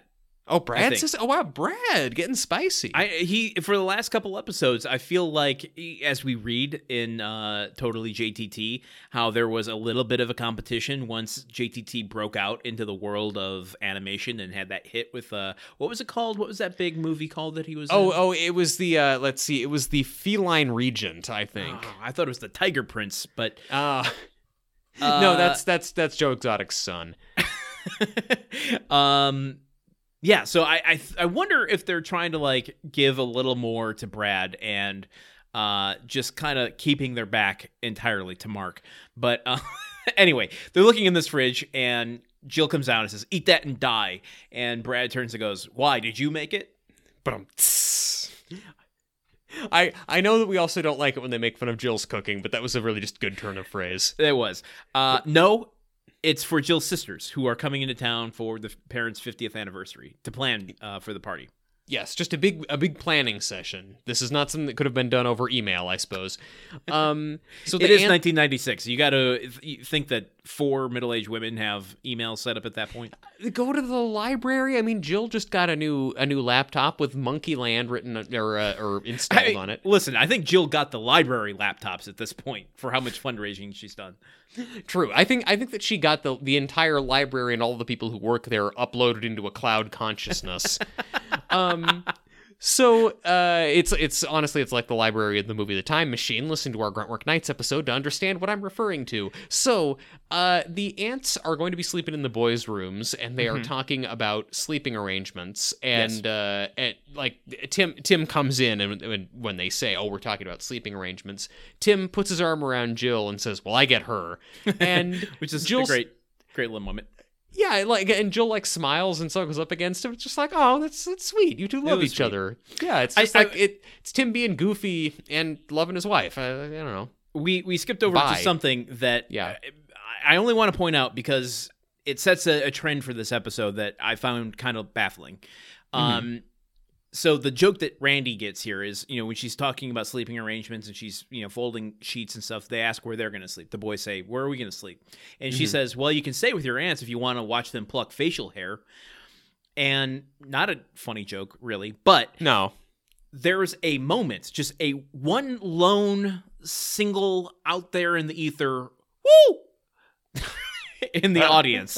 "Oh, Brad says, oh wow, Brad getting spicy." I he for the last couple episodes, I feel like he- as we read in uh, Totally JTT, how there was a little bit of a competition once JTT broke out into the world of animation and had that hit with uh, what was it called? What was that big movie called that he was? Oh, in? oh, it was the uh let's see, it was the feline regent, I think. Oh, I thought it was the Tiger Prince, but Uh, uh, no, that's that's that's Joe Exotic's son. um yeah so I, I i wonder if they're trying to like give a little more to brad and uh just kind of keeping their back entirely to mark. But uh anyway they're looking in this fridge and jill comes out and says eat that and die. And brad turns and goes why did you make it? But um I I know that we also don't like it when they make fun of Jill's cooking, but that was a really just good turn of phrase. it was. Uh no it's for jill's sisters who are coming into town for the parents 50th anniversary to plan uh, for the party Yes, just a big a big planning session. This is not something that could have been done over email, I suppose. Um, so It is aunt- 1996. You got to think that four middle-aged women have emails set up at that point? Go to the library. I mean, Jill just got a new a new laptop with Monkey Land written or uh, or installed I- on it. Listen, I think Jill got the library laptops at this point for how much fundraising she's done. True. I think I think that she got the the entire library and all the people who work there uploaded into a cloud consciousness. um so uh it's it's honestly it's like the library in the movie The Time Machine. Listen to our Gruntwork Nights episode to understand what I'm referring to. So uh the ants are going to be sleeping in the boys' rooms and they are talking about sleeping arrangements and uh and like Tim Tim comes in and when, when they say, Oh, we're talking about sleeping arrangements, Tim puts his arm around Jill and says, Well, I get her. And Which is Jill's- a great, great little moment. Yeah, like and Jill like smiles and snuggles up against him. It's just like, oh, that's that's sweet. You two love each sweet. other. Yeah, it's just I- like it. It's Tim being goofy and loving his wife. I, I don't know. We we skipped over Bye. to something that Yeah. I, I only want to point out because it sets a, a trend for this episode that I found kind of baffling. Mm-hmm. Um, so the joke that Randy gets here is, you know, when she's talking about sleeping arrangements and she's, you know, folding sheets and stuff, they ask where they're going to sleep. The boys say, "Where are we going to sleep?" And Mm-hmm. she says, "Well, you can stay with your aunts if you want to watch them pluck facial hair." And not a funny joke, really, but No, there's a moment, just a one lone single out there in the ether, woo, in the audience.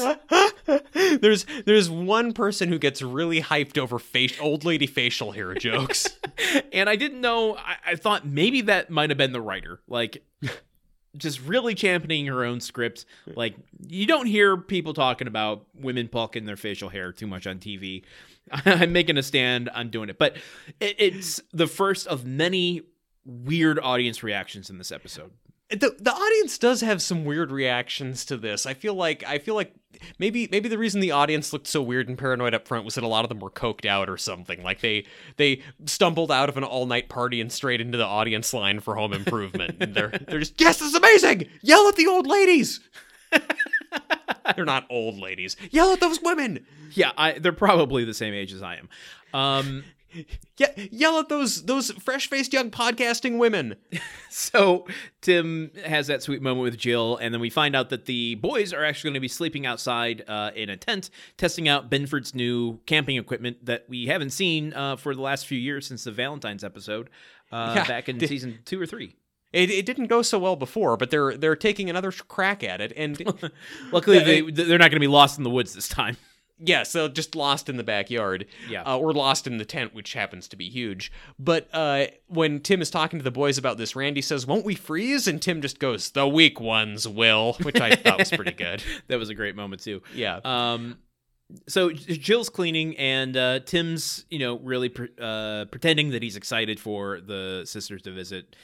there's there's one person who gets really hyped over face, old lady facial hair jokes. and I didn't know. I, I thought maybe that might have been the writer, like just really championing her own script. Like you don't hear people talking about women plucking their facial hair too much on TV. I'm making a stand on doing it, but it, it's the first of many weird audience reactions in this episode. The the audience does have some weird reactions to this. I feel like I feel like maybe maybe the reason the audience looked so weird and paranoid up front was that a lot of them were coked out or something. Like they they stumbled out of an all night party and straight into the audience line for Home Improvement. and they're they're just yes, this is amazing. Yell at the old ladies. they're not old ladies. Yell at those women. Yeah, I, they're probably the same age as I am. Um, Ye- yell at those those fresh faced young podcasting women. so Tim has that sweet moment with Jill, and then we find out that the boys are actually going to be sleeping outside uh, in a tent, testing out Binford's new camping equipment that we haven't seen uh, for the last few years since the Valentine's episode uh, Yeah, back in season two or three. It, it didn't go so well before, but they're they're taking another crack at it, and Luckily, they, they're not going to be lost in the woods this time. Yeah, so just lost in the backyard. Yeah. Uh, or lost in the tent, which happens to be huge. But uh, when Tim is talking to the boys about this, Randy says, Won't we freeze? And Tim just goes, The weak ones will, which I thought was pretty good. That was a great moment too. Yeah. Um, so Jill's cleaning, and uh, Tim's, you know, really pre- uh, pretending that he's excited for the sisters to visit.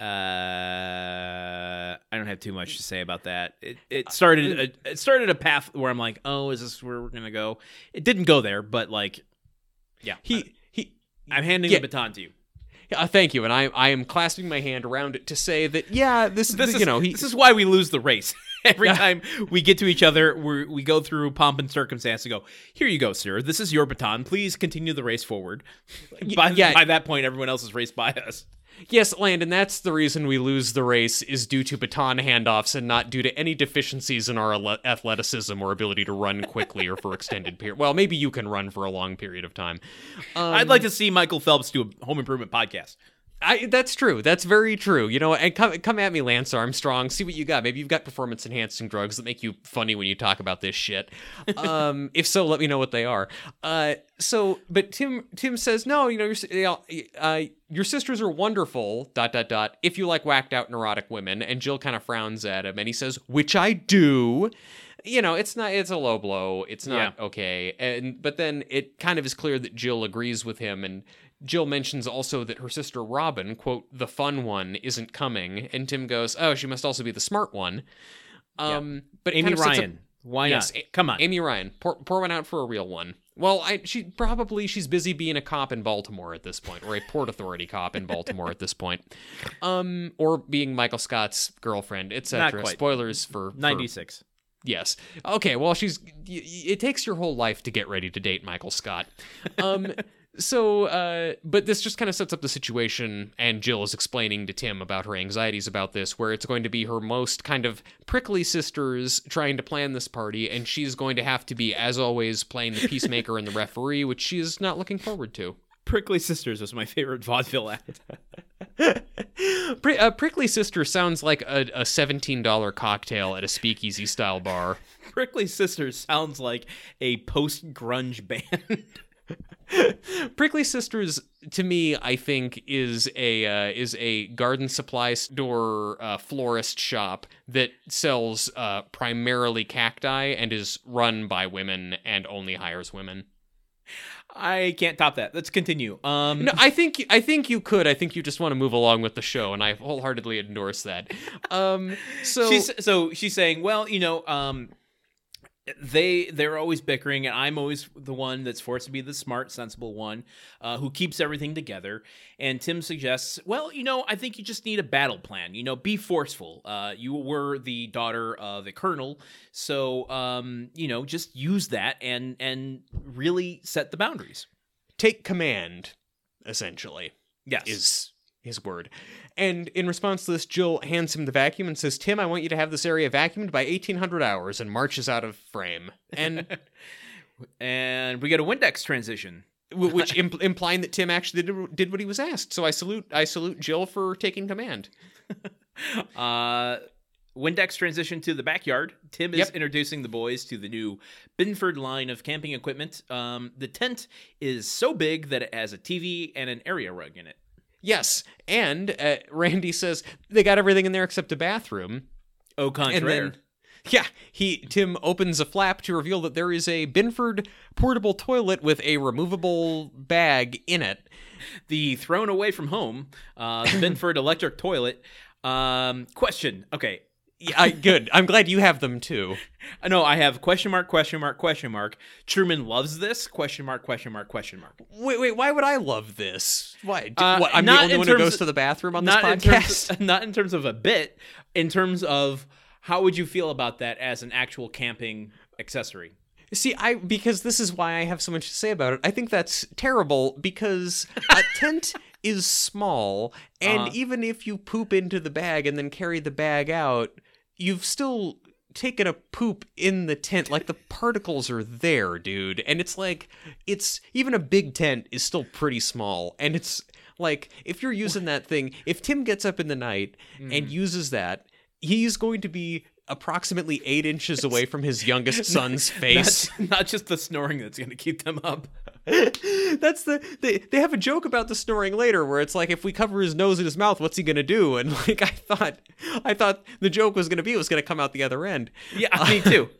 Uh, I don't have too much to say about that. It, it started a, it started a path where I'm like, oh, is this where we're gonna go? It didn't go there, but like, yeah, he, he, I'm handing yeah. the baton to you. uh, thank you. And I, I am clasping my hand around it to say that, yeah, this, This is you know, he, this is why we lose the race. Every time we get to each other, we we go through pomp and circumstance and go, here you go, sir. This is your baton. Please continue the race forward. By, yeah. by that point, everyone else has raced by us. Yes, Landon, that's the reason we lose the race is due to baton handoffs and not due to any deficiencies in our athleticism or ability to run quickly or for extended period. Well, maybe you can run for a long period of time. Um, I'd like to see Michael Phelps do a home improvement podcast. I, that's true. That's very true. You know, and come come at me, Lance Armstrong. See what you got. Maybe you've got performance enhancing drugs that make you funny when you talk about this shit. Um, if so, let me know what they are. Uh, so, but Tim Tim says no. You know, your s- you know, uh, your sisters are wonderful. Dot dot dot. If you like whacked out neurotic women, and Jill kind of frowns at him, and he says, which I do. You know, it's not. It's a low blow. It's not okay. And but then it kind of is clear that Jill agrees with him and. Jill mentions also that her sister Robin, quote, the fun one, isn't coming. And Tim goes, oh, she must also be the smart one. Um, But Amy kind of sets up- Ryan. Why Yes, not? A- Come on. Amy Ryan, pour, pour one out for a real one. Well, I she probably she's busy being a cop in Baltimore at this point, or a Port Authority cop in Baltimore at this point, um, or being Michael Scott's girlfriend, etc. Spoilers for, for 96. Yes. Okay. Well, she's. It takes your whole life to get ready to date Michael Scott. Um. so uh but this just kind of sets up the situation and jill is explaining to tim about her anxieties about this where it's going to be her most kind of prickly sisters trying to plan this party and she's going to have to be as always playing the peacemaker and the referee which she is not looking forward to Prickly Sisters was my favorite vaudeville act. Pri- uh, prickly sister sounds like a, a $17 cocktail at a speakeasy style bar Prickly Sisters sounds like a post grunge band. Prickly Sisters to me I think is a uh, is a garden supply store uh, florist shop that sells uh, primarily cacti and is run by women and only hires women. I can't top that. Let's continue. Um, No, I think I think you could. I think you just want to move along with the show, and I wholeheartedly endorse that. Um, so she's so she's saying, well, you know, um, they they're always bickering, and I'm always the one that's forced to be the smart, sensible one uh, who keeps everything together. And Tim suggests, well, you know, I think you just need a battle plan. You know, be forceful. Uh, you were the daughter of a colonel, so um, you know, just use that and and really set the boundaries. take command, essentially. Yes, is his word. And in response to this, Jill hands him the vacuum and says, Tim, I want you to have this area vacuumed by 1800 hours, and marches out of frame. And and we get a Windex transition. which imp- implying that Tim actually did, did what he was asked. So I salute I salute Jill for taking command. Uh, Windex transition to the backyard. Tim is Yep. introducing the boys to the new Binford line of camping equipment. Um, the tent is so big that it has a TV and an area rug in it. Yes, and uh, Randy says they got everything in there except a bathroom. Au And contraire. then, yeah, he Tim opens a flap to reveal that there is a Binford portable toilet with a removable bag in it. the throne away from home, uh, Binford electric toilet. Um, question. Okay. Yeah, I, good. I'm glad you have them too. No, I have question mark, question mark, question mark. Truman loves this. Question mark, question mark, question mark. Wait, wait. Why would I love this? Why? Do- Uh, what, I'm the only one who goes of- to the bathroom on this in podcast. terms of, not in terms of a bit, in terms of how would you feel about that as an actual camping accessory? See, I because this is why I have so much to say about it. I think that's terrible because a tent is small, and Uh-huh. even if you poop into the bag and then carry the bag out, you've still taken a poop in the tent. Like the particles are there, dude. And it's like it's even a big tent is still pretty small, and it's like if you're using that thing, if Tim gets up in the night Mm-hmm. and uses that, he's going to be approximately eight inches away from his youngest son's face. Not, not just the snoring that's going to keep them up. That's the they they have a joke about the snoring later where it's like if we cover his nose and his mouth, what's he gonna do? And like I thought, I thought the joke was gonna be it was gonna come out the other end. Yeah, me too.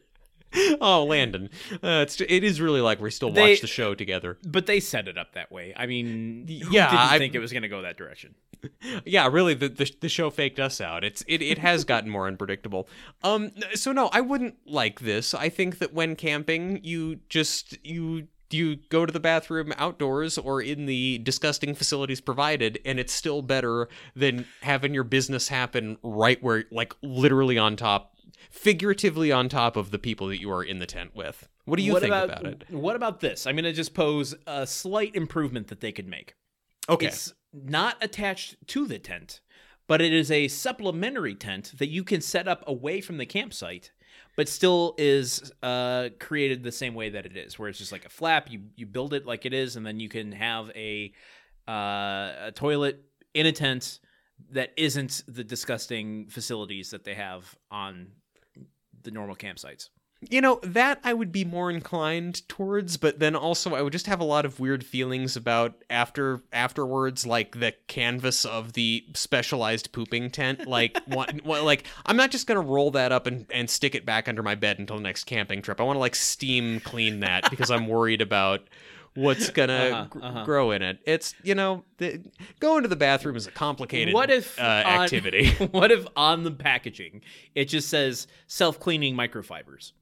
Oh, Landon, uh, it's it is really like we still They- watch the show together. But they set it up that way. I mean, Yeah, didn't I- think it was going to go that direction. Yeah, really, the, the the show faked us out. It's it it has gotten more unpredictable. Um, so no, I wouldn't like this. I think that when camping, you just you you go to the bathroom outdoors or in the disgusting facilities provided, and it's still better than having your business happen right where, like, literally on top, figuratively on top of the people that you are in the tent with. What do you what think about, about it? What about this? I'm going to just pose a slight improvement that they could make. Okay, It's not attached to the tent, but it is a supplementary tent that you can set up away from the campsite, but still is uh, created the same way that it is, where it's just like a flap. You you build it like it is, and then you can have a uh, a toilet in a tent that isn't the disgusting facilities that they have on the normal campsites. You know, that I would be more inclined towards, but then also I would just have a lot of weird feelings about after afterwards, like the canvas of the specialized pooping tent. Like, what, like I'm not just gonna roll that up and, and stick it back under my bed until the next camping trip. I want to like steam clean that because I'm worried about what's gonna Uh-huh, gr- uh-huh. grow in it. It's you know, the, going to the bathroom is a complicated What if uh, on- activity. what if on the packaging it just says self cleaning microfibers?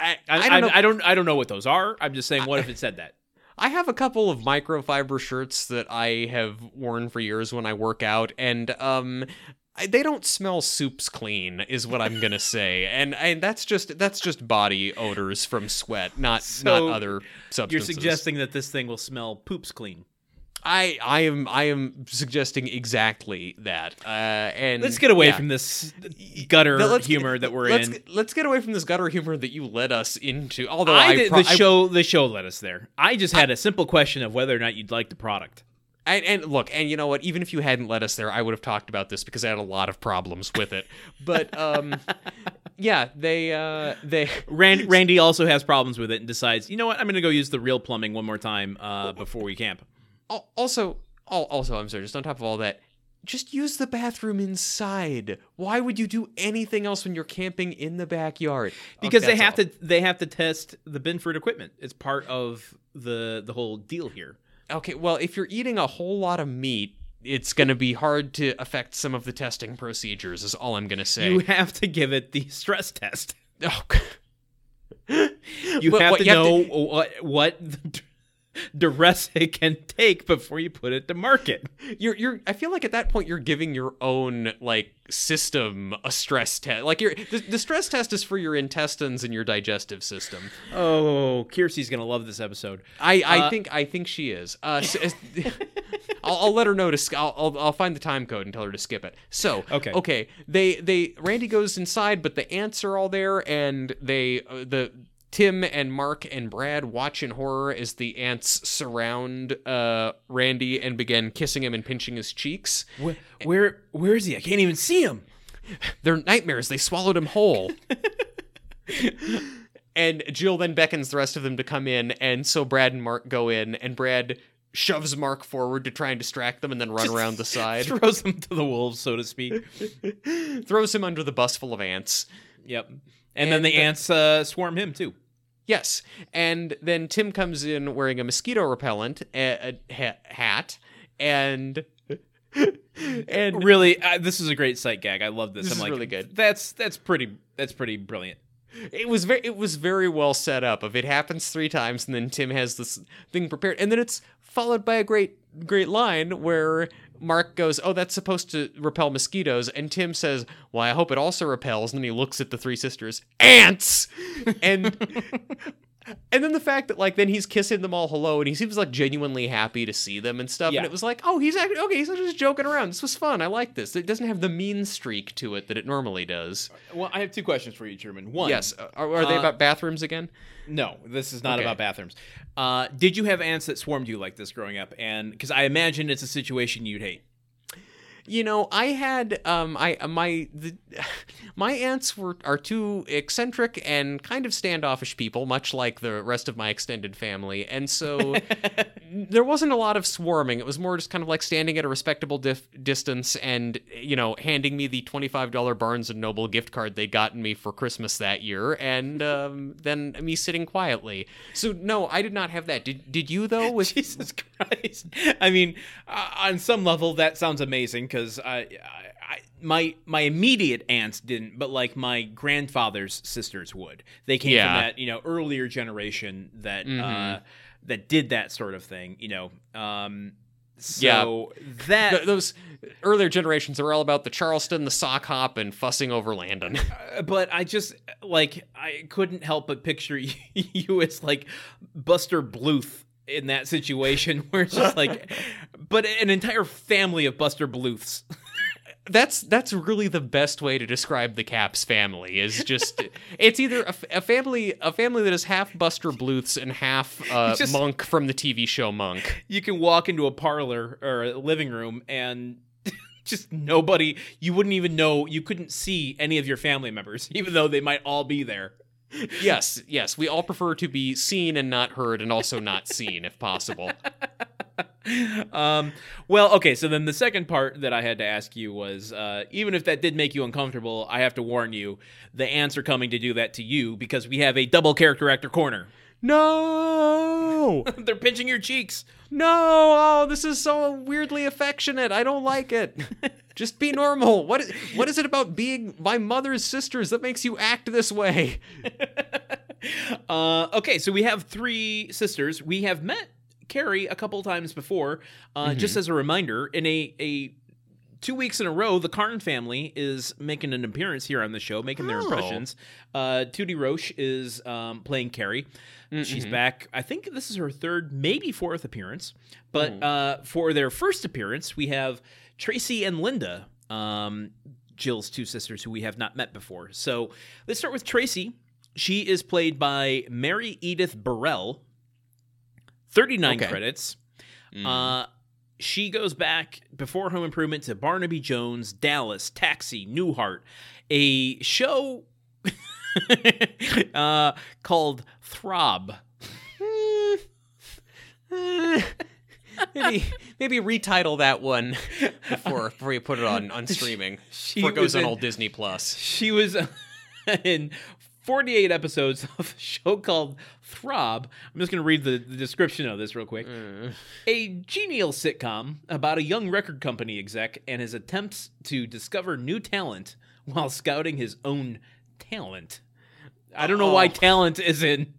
I, I, I don't know. I, don't. I don't know what those are. I'm just saying. What if it said that? I have a couple of microfiber shirts that I have worn for years when I work out, and um, I, they don't smell soups clean, is what I'm gonna say, and and that's just that's just body odors from sweat, not So, not other substances You're suggesting that this thing will smell poops clean. I I am I am suggesting exactly that. Uh, and Let's get away yeah. from this gutter humor get- that we're let's in. Get, let's get away from this gutter humor that you led us into. Although I I, did, pro- the show the show led us there. I just had a simple question of whether or not you'd like the product. And, and look, and you know what? Even if you hadn't led us there, I would have talked about this because I had a lot of problems with it. But um, yeah, they uh, they Rand, Randy also has problems with it and decides, you know what, I'm going to go use the real plumbing one more time uh, before we camp. Also also I'm sorry. Just on top of all that, just use the bathroom inside. Why would you do anything else when you're camping in the backyard? Because Okay, they have that's to they have to test the Binford equipment. It's part of the the whole deal here. Okay, well, if you're eating a whole lot of meat. It's going to be hard to affect some of the testing procedures, is all I'm going to say. You have to give it the stress test. oh, You But have to you have know what what the duress it can take before you put it to market. you're you're i feel like at that point you're giving your own like system a stress test like your the, the stress test is for your intestines and your digestive system Oh, Kiersey's gonna love this episode. i i Uh, think i think she is uh s- s- I'll, I'll let her know to I'll, I'll I'll find the time code and tell her to skip it. So Okay. okay, they they Randy goes inside, but the ants are all there, and they uh, the Tim and Mark and Brad watch in horror as the ants surround uh Randy and begin kissing him and pinching his cheeks. Where, where where is he? I can't even see him. They're nightmares. They swallowed him whole. and Jill then beckons the rest of them to come in, and so Brad and Mark go in, and Brad shoves Mark forward to try and distract them and then run around the side. Throws him to the wolves, so to speak. Throws him under the bus full of ants. Yep. And, then the And- ants uh, swarm him too. Yes. And then Tim comes in wearing a mosquito repellent a, a ha- hat and and Really, uh, this is a great sight gag. I love this. This I'm is like, really good. That's that's pretty. That's pretty brilliant. it was very it was very well set up. If it happens three times and then Tim has this thing prepared, and then it's followed by a great great line where Mark goes, "Oh, that's supposed to repel mosquitoes," and Tim says, "Well, I hope it also repels." And then he looks at the three sisters, ants, and. And then the fact that like then he's kissing them all hello and he seems like genuinely happy to see them and stuff Yeah. and it was like oh he's actually okay he's just joking around this was fun I like this it doesn't have the mean streak to it that it normally does Well, I have two questions for you, Truman. One, yes are, are they Uh, about bathrooms again No, this is not Okay. about bathrooms. Uh, did you have ants that swarmed you like this growing up? And because I imagine it's a situation you'd hate. You know, I had um I my the my aunts were are two eccentric and kind of standoffish people, much like the rest of my extended family, and so there wasn't a lot of swarming. It was more just kind of like standing at a respectable dif- distance and you know handing me the twenty five dollar Barnes and Noble gift card they'd gotten me for Christmas that year, and um, then me sitting quietly. So no, I did not have that. Did did you though? Jesus Christ! I mean, uh, on some level, that sounds amazing because I, I, I, my my immediate aunts didn't, but like my grandfather's sisters would. They came Yeah. from that you know earlier generation that uh, that did that sort of thing. You know, um, so that Th- those earlier generations are all about the Charleston, the sock hop, and fussing over Landon. Uh, but I just like I couldn't help but picture you, you as like Buster Bluth in that situation where it's just like but an entire family of Buster Bluths. that's that's really the best way to describe the Capps family. Is just it's either a family a family that is half Buster Bluths and half uh, Just- Monk from the TV show Monk. You can walk into a parlor or a living room and just nobody you wouldn't even know you couldn't see any of your family members even though they might all be there. Yes, yes, we all prefer to be seen and not heard, and also not seen if possible. Um, well, okay. So then the second part that I had to ask you was, uh, even if that did make you uncomfortable, I have to warn you, the ants are coming to do that to you because we have a double character actor corner. No, They're pinching your cheeks. no, oh, this is so weirdly affectionate. I don't like it. Just be normal. What is, what is it about being my mother's sisters that makes you act this way? Uh, okay, so we have three sisters. We have met Carrie a couple times before. Uh, Just as a reminder, in a a two weeks in a row, the Karn family is making an appearance here on the show, making their Oh. impressions. Uh, Tudi Roche is um, playing Carrie. She's Mhm. back. I think this is her third, maybe fourth appearance. But uh, for their first appearance, we have Tracy and Linda, um, Jill's two sisters who we have not met before. So let's start with Tracy. She is played by Maryedith Burrell. 39 Okay. credits. Mm. Uh, she goes back before Home Improvement to Barnaby Jones, Dallas, Taxi, Newhart, a show uh, called Throb. Maybe maybe retitle that one before before you put it on on streaming. She before it goes was on old Disney Plus. She was in 48 episodes of a show called Throb. I'm just going to read the, the description of this real quick. A genial sitcom about a young record company exec and his attempts to discover new talent while scouting his own talent. I don't know why Oh. talent is in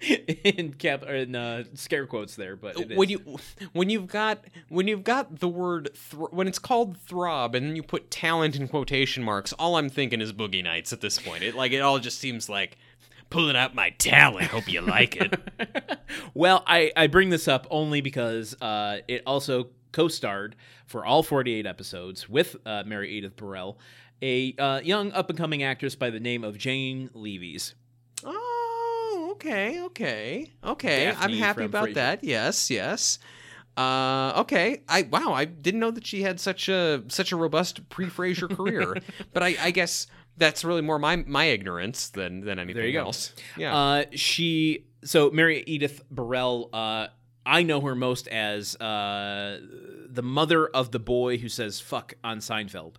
in cap or in uh, scare quotes there, but it is. when you when you've got when you've got the word thr when it's called throb and then you put talent in quotation marks, all I'm thinking is Boogie Nights at this point. It like it all just seems like pulling out my talent. Hope you like it. well, I, I bring this up only because uh, it also co-starred for all 48 episodes with uh, Maryedith Burrell, a uh, young up-and-coming actress by the name of Jane Leeves. oh, okay, okay, okay. I'm happy about Frasier. that. Yes, yes. Uh, okay. I wow. I didn't know that she had such a such a robust pre Frasier career. but I, I guess that's really more my my ignorance than than anything there you go. else. Yeah. Uh, she so Maryedith Burrell. Uh, I know her most as uh, the mother of the boy who says "fuck" on Seinfeld.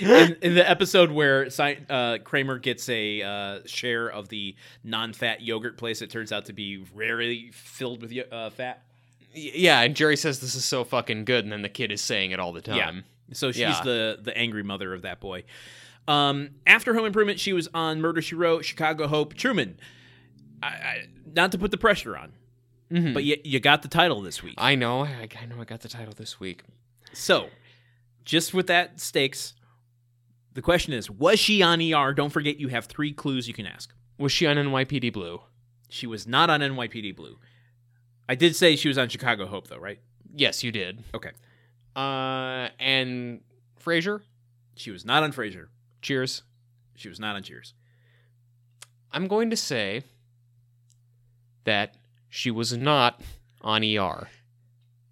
In, in the episode where uh, Kramer gets a uh, share of the non-fat yogurt place, it turns out to be rarely filled with uh, fat. Yeah, and Jerry says this is so fucking good, and then the kid is saying it all the time. Yeah. So she's Yeah. the the angry mother of that boy. Um, after Home Improvement, she was on Murder She Wrote, Chicago Hope, Truman. I, I, not to put the pressure on, Mhm. but you, you got the title this week. I know, I, I know, I got the title this week. So, just with that stakes, the question is: Was she on ER? Don't forget, you have three clues you can ask. Was she on NYPD Blue? She was not on NYPD Blue. I did say she was on Chicago Hope, though, right? Yes, you did. Okay. Uh, and Frasier. She was not on Frasier. Cheers. She was not on Cheers. I'm going to say that she was not on ER.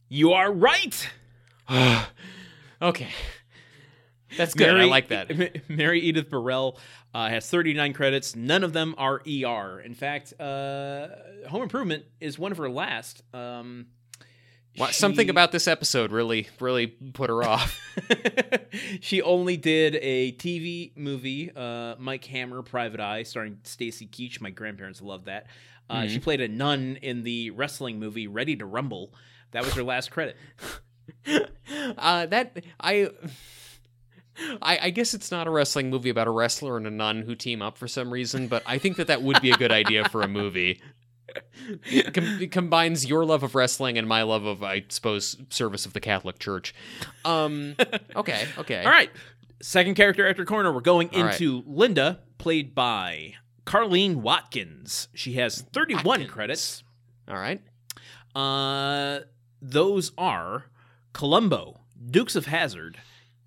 You are right. okay. That's good. I like that. Maryedith Burrell uh, has 39 credits. None of them are ER. In fact, uh, Home Improvement is one of her last. Um, Wow, Something about this episode really, really put her off. she only did a TV movie, uh, Mike Hammer, Private Eye, starring Stacy Keach. My grandparents loved that. Uh, Mm-hmm. She played a nun in the wrestling movie Ready to Rumble. That was her last credit. Uh, that I, I, I guess it's not a wrestling movie about a wrestler and a nun who team up for some reason, but I think that that would be a good idea for a movie. It, com- it combines your love of wrestling and my love of, I suppose, service of the Catholic Church. Um, okay, okay. All right. Second character after corner, we're going All right. into Linda, played by Carlene Watkins. She has 31 Watkins. credits. all right. Uh, those are Columbo, Dukes of Hazzard,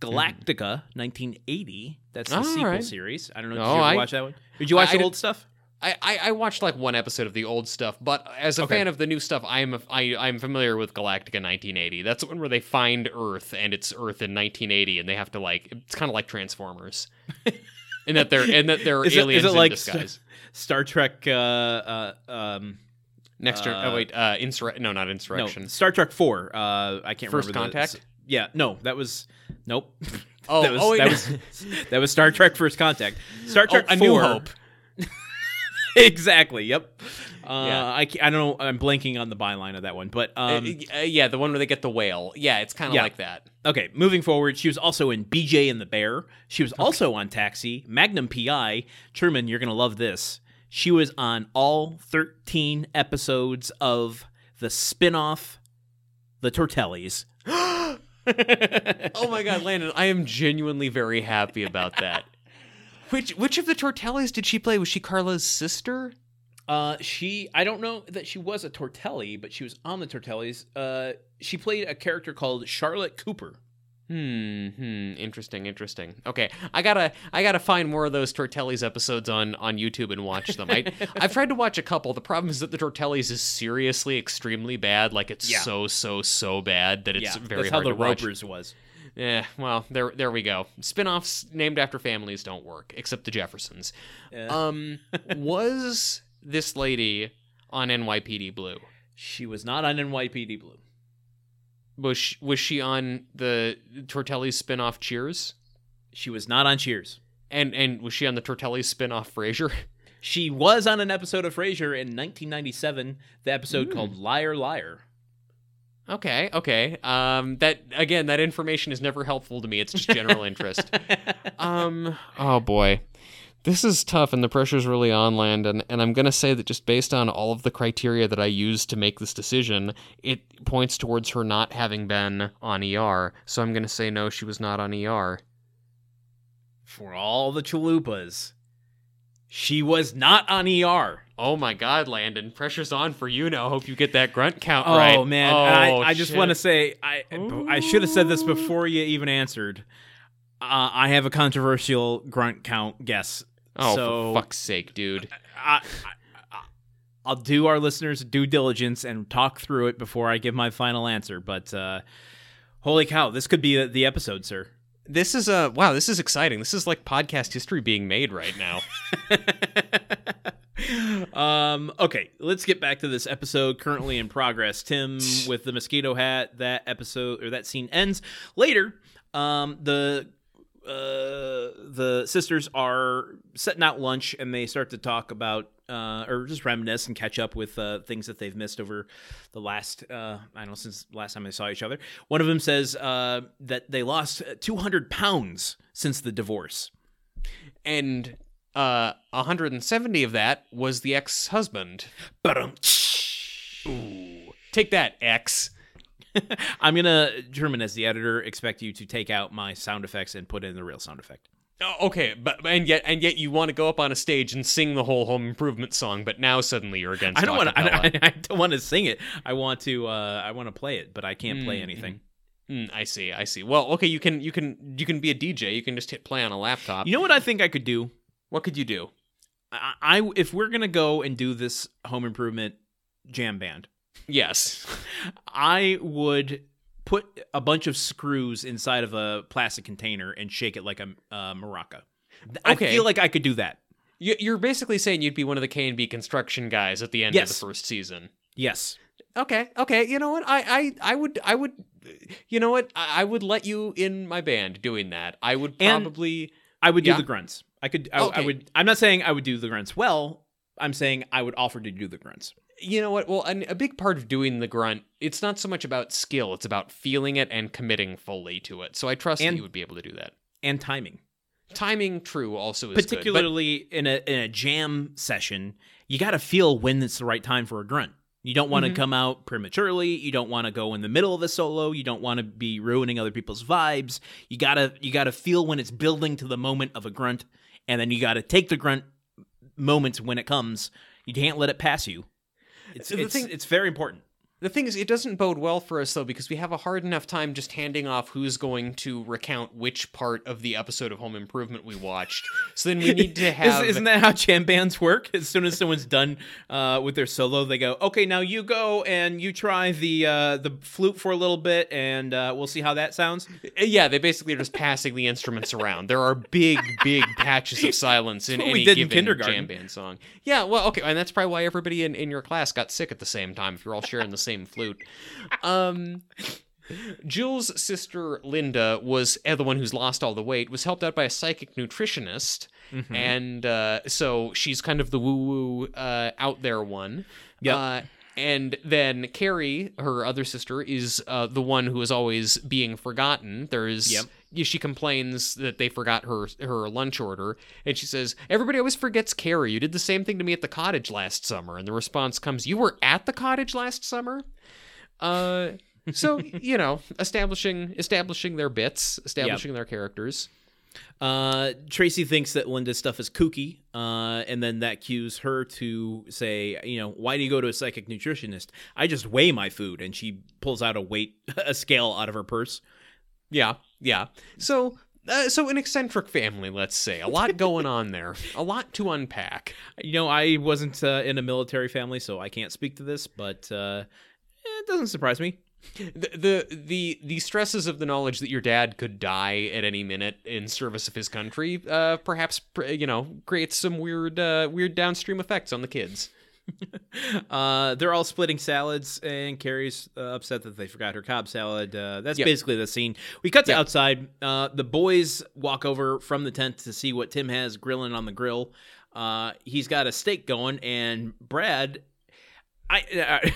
Galactica, 1980. That's the All sequel right. series. I don't know. Did Oh, you ever I- watch that one? Did you watch I- the old stuff? I, I, I watched like one episode of the old stuff, but as a Okay. fan of the new stuff, I'm a, I, I'm familiar with Galactica 1980. That's the one where they find Earth and it's Earth in 1980, and they have to like it's kind of like Transformers, and that they're and that they're aliens in disguise. Star Trek. Uh, uh, um, Next, uh, oh wait, uh, insur- no, not no, insurrection. Star Trek Four. Uh, I can't First remember. the- Contact? yeah, no, that was nope. Oh, that was, oh, that no. was that was Star Trek First Contact. Star Trek oh, A 4, New Hope. exactly. Yep. Uh, Yeah. I, I don't know. I'm blanking on the byline of that one, but um, Uh, uh, yeah, the one where they get the whale. Yeah, it's kind of Yeah. like that. okay. Moving forward, she was also in BJ and the Bear. She was also on Taxi, Magnum PI. Truman, you're gonna love this. She was on all 13 episodes of the spin-off, The Tortellis. oh my god, Landon, I am genuinely very happy about that. Which which of the Tortellis did she play? Was she Carla's sister? Uh, she I don't know that she was a Tortelli, but she was on the Tortellis. Uh, she played a character called Charlotte Cooper. Hmm, hmm, interesting, interesting. Okay, I gotta, I gotta find more of those Tortellis episodes on on YouTube and watch them. I, I've tried to watch a couple. The problem is that the Tortellis is seriously extremely bad. Like it's Yeah. so, so, so bad that it's yeah, very that's hard how the to watch. Was. Yeah, well, there, there we go. Spin-offs named after families don't work, except the Jeffersons. Yeah. Um, was this lady on NYPD Blue? she was not on NYPD Blue. Was she, was she on the Tortellis spin-off Cheers? She was not on Cheers. And and was she on the Tortellis spin-off Frasier? She was on an episode of Frasier in 1997, the episode Hmm. called Liar Liar. Okay, okay. Um, that again, that information is never helpful to me. It's just general interest. Um, oh boy, this is tough, and the pressure's really on Landon. And I'm gonna say that just based on all of the criteria that I used to make this decision, it points towards her not having been on ER. So I'm gonna say no, she was not on ER. For all the chalupas, she was not on ER. Oh my God, Landon, pressure's on for you now. Hope you get that grunt count right. Oh right. man, And I, Oh, I just want to say I I should have said this before you even answered. Uh, I have a controversial grunt count guess. Oh, so for fuck's sake, dude. I, I, I- I'll do our listeners due diligence and talk through it before I give my final answer. But uh, holy cow, this could be the, the episode, sir. This is a wow. This is exciting. This is like podcast history being made right now. um, okay, let's get back to this episode currently in progress. Tim with the mosquito hat. That episode or that scene ends later. Um, the uh, the sisters are setting out lunch and they start to talk about uh, or just reminisce and catch up with uh, things that they've missed over the last uh, I don't know since last time they saw each other. One of them says uh, that they lost 200 pounds since the divorce. and uh 170 of that was the ex-husband. Ba-dum. Ooh. Take that, ex. I'm gonna, Truman, as the editor, expect you to take out my sound effects and put in the real sound effect. Oh, okay, but and yet and yet you want to go up on a stage and sing the whole Home Improvement song, but now suddenly you're against. I don't want to. acapella. I, I don't want to sing it. I want to. Uh, I want to play it, but I can't play Mm, anything. Mm, I see. I see. Well, okay, you can you can you can be a DJ. You can just hit play on a laptop. You know what I think I could do? what could you do? I, I if we're gonna go and do this home improvement jam band, Yes. I would put a bunch of screws inside of a plastic container and shake it like a uh, maraca. I Okay. feel like I could do that. You- You're basically saying you'd be one of the K and B construction guys at the end Yes. of the first season. Yes. Okay, okay. You know what? I, I, I would, I would, you know what? I, I would let you in my band doing that. I would And- probably. I would do Yeah. the grunts. I could. I, I would. I'm not saying I would do the grunts well. I'm saying I would offer to do the grunts. You know what? Well, an, a big part of doing the grunt, it's not so much about skill; it's about feeling it and committing fully to it. So I trust that And- you would be able to do that. and timing. Timing, true, also is good, but- Particularly in a in a jam session, you got to feel when it's the right time for a grunt. You don't want to Mhm. come out prematurely. You don't want to go in the middle of a solo. You don't want to be ruining other people's vibes. You gotta you gotta feel when it's building to the moment of a grunt, and then you gotta take the grunt moments when it comes. You can't let it pass you. It's it's, thing- it's very important. The thing is, it doesn't bode well for us though, because we have a hard enough time just handing off who's going to recount which part of the episode of Home Improvement we watched. So then we need to have. Is, not that how jam bands work? As soon as someone's done uh, with their solo, they go, "Okay, now you go and you try the uh, the flute for a little bit, and uh, we'll see how that sounds." yeah, they basically are just passing the instruments around. There are big, big patches of silence in That's what we any did in given kindergarten. jam band song. Yeah, well, okay, and that's probably why everybody in, in your class got sick at the same time if you're all sharing the same flute. Um. Jill's sister Linda was uh, the one who's lost all the weight. Was helped out by a psychic nutritionist, Mm-hmm. and uh, so she's kind of the woo woo uh, out there one. Yep. Uh, and then Carrie, her other sister, is uh, the one who is always being forgotten. There's Yep. She complains that they forgot her her lunch order, and she says everybody always forgets Carrie. You did the same thing to me at the cottage last summer, and the response comes, "You were at the cottage last summer." Uh, So you know, establishing establishing their bits, establishing their characters. Uh, Tracy thinks that Linda's stuff is kooky, uh, and then that cues her to say, you know, why do you go to a psychic nutritionist? I just weigh my food, and she pulls out a weight, a scale out of her purse. Yeah, yeah. So. Uh, so an eccentric family, let's say, a lot going on there, a lot to unpack. You know, I wasn't uh, in a military family, so I can't speak to this, but uh, it doesn't surprise me. The, the the the stresses of the knowledge that your dad could die at any minute in service of his country, uh, perhaps you know, creates some weird uh, weird downstream effects on the kids. uh, they're all splitting salads, and Carrie's uh, upset that they forgot her Cobb salad. Uh, that's Yep. basically the scene. We cut to Yep. outside. Uh, the boys walk over from the tent to see what Tim has grilling on the grill. Uh, he's got a steak going, and Brad. I,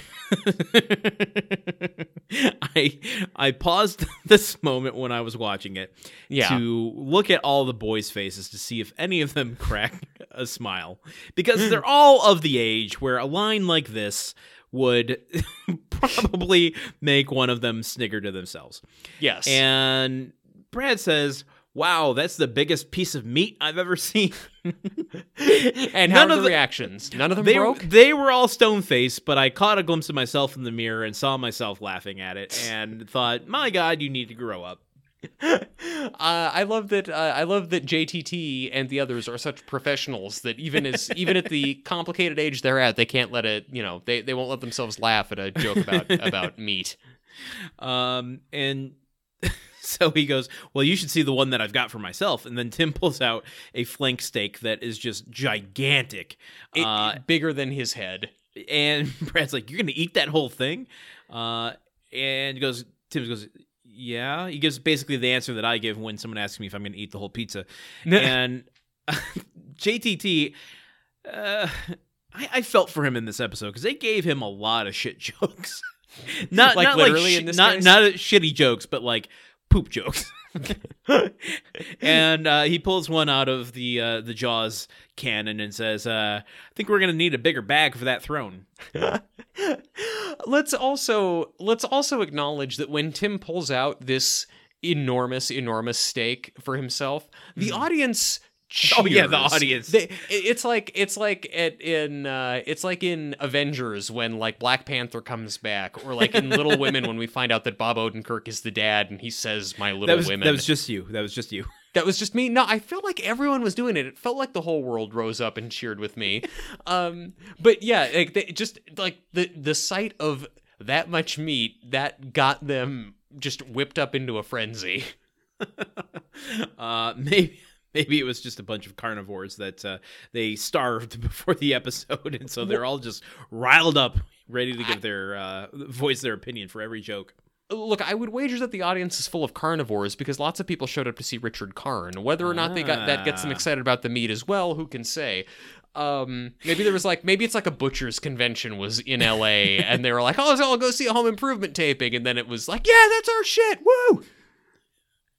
I I paused this moment when I was watching it Yeah. to look at all the boys' faces to see if any of them crack a smile because they're all of the age where a line like this would probably make one of them snigger to themselves. Yes. And Brad says, "Wow, that's the biggest piece of meat I've ever seen." and none of the the- reactions? None of them they broke. they were all stone faced, but I caught a glimpse of myself in the mirror and saw myself laughing at it and thought, "My God, you need to grow up." uh, I love that. Uh, I love that JTT and the others are such professionals that even as even at the complicated age they're at, they can't let it. You know, they, they won't let themselves laugh at a joke about about meat. Um, and so he goes, Well, you should see the one that I've got for myself. And then Tim pulls out a flank steak that is just gigantic. It, uh, bigger than his head. and Brad's like, You're going to eat that whole thing? Uh, and he goes, Tim goes, Yeah. He gives basically the answer that I give when someone asks me if I'm going to eat the whole pizza. and JTT, uh, I, I felt for him in this episode because they gave him a lot of shit jokes. not Like not literally like sh- in this not case? not shitty jokes, but like poop jokes. and uh, he pulls one out of the uh, the Jaws cannon and says, uh, "I think we're gonna need a bigger bag for that throne." let's also let's also acknowledge that when Tim pulls out this enormous enormous steak for himself, the audience. Oh, yeah, the audience. They, it's like it's like at, in uh, it's like in Avengers when like Black Panther comes back, or like in Little Women when we find out that Bob Odenkirk is the dad and he says "My Little That was Women." that was just you. That was just you. That was just me. No, I felt like everyone was doing it. It felt like the whole world rose up and cheered with me. Um, but yeah, like they, just like the the sight of that much meat that got them just whipped up into a frenzy. Uh, maybe maybe it was just a bunch of carnivores that uh, they starved before the episode, and so they're all just riled up, ready to give their uh, voice their opinion for every joke. Look, I would wager that the audience is full of carnivores because lots of people showed up to see Richard Karn. Whether or not they got that gets them Ah. excited about the meat as well, who can say? Um, maybe there was like maybe it's like a butcher's convention was in L.A. and they were like, "Oh, all go see a Home Improvement taping," and then it was like, "Yeah, that's our shit, woo!"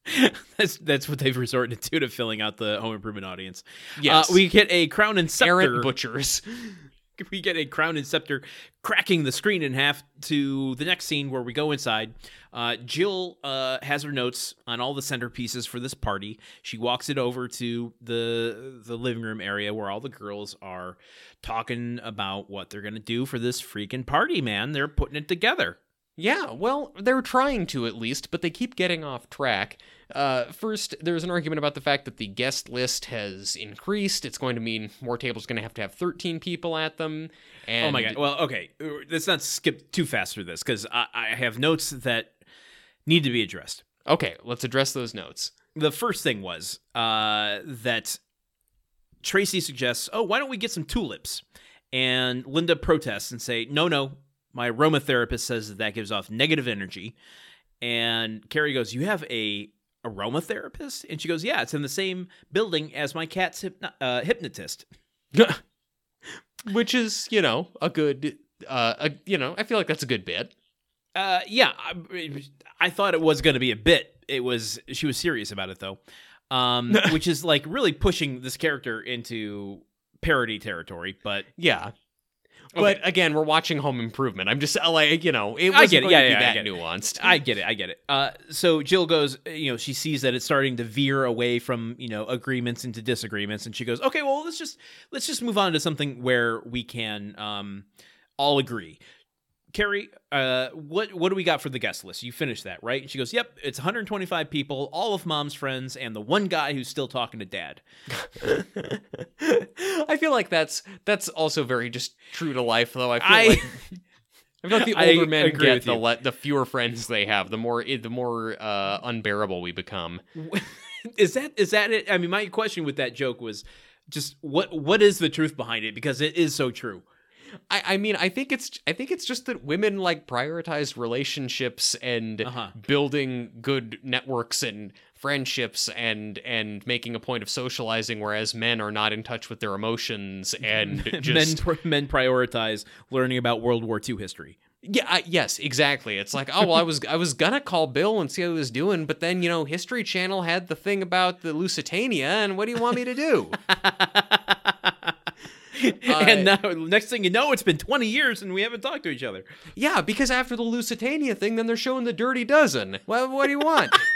That's that's what they've resorted to to filling out the home improvement audience. Yes. uh, we get a crown and scepter. Errant butchers. we get a crown and scepter cracking the screen in half to the next scene where we go inside. Uh, Jill uh, has her notes on all the centerpieces for this party. She walks it over to the the living room area where all the girls are talking about what they're gonna do for this freaking party. Man, they're putting it together. Yeah, well, they're trying to at least, but they keep getting off track. Uh, first, there's an argument about the fact that the guest list has increased. It's going to mean more tables are going to have to have 13 people at them. And oh my god! Well, okay, let's not skip too fast through this because I, I have notes that need to be addressed. Okay, let's address those notes. the first thing was uh, that Tracy suggests, "Oh, why don't we get some tulips?" And Linda protests and say, "No, no, my aromatherapist says that that gives off negative energy." And Carrie goes, "You have a aromatherapist?" And she goes, "Yeah, it's in the same building as my cat's hypno- uh, hypnotist." Which is, you know, a good, uh, a, you know, I feel like that's a good bit. Uh, yeah, I, I thought it was going to be a bit. It was she was serious about it though, um, which is like really pushing this character into parody territory. But Yeah. But again, we're watching Home Improvement. I'm just like, you know, it I was get it. Yeah, yeah, I that get it. nuanced. I get it. I get it. Uh, so Jill goes, you know, she sees that it's starting to veer away from, you know, agreements into disagreements, and she goes, okay, well, let's just let's just move on to something where we can um, all agree. Carrie, uh, what what do we got for the guest list? You finished that, right? And she goes, "Yep, it's 125 people, all of Mom's friends, and the one guy who's still talking to Dad." I feel like that's that's also very just true to life, though. I feel I- like I feel like the I older men agree get, the le- the fewer friends they have, the more the more uh, unbearable we become. is that is that it? I mean, my question with that joke was just what what is the truth behind it because it is so true. I, I mean, I think it's I think it's just that women like prioritize relationships and Uh-huh. building good networks and friendships and and making a point of socializing, whereas men are not in touch with their emotions and just men men prioritize learning about World War II history. Yeah, I, yes, exactly. It's like, oh well, I was I was gonna call Bill and see how he was doing, but then you know, History Channel had the thing about the Lusitania, and what do you want me to do? and now, next thing you know, it's been 20 years and we haven't talked to each other. yeah, because after the Lusitania thing, then they're showing the Dirty Dozen. Well, what do you want?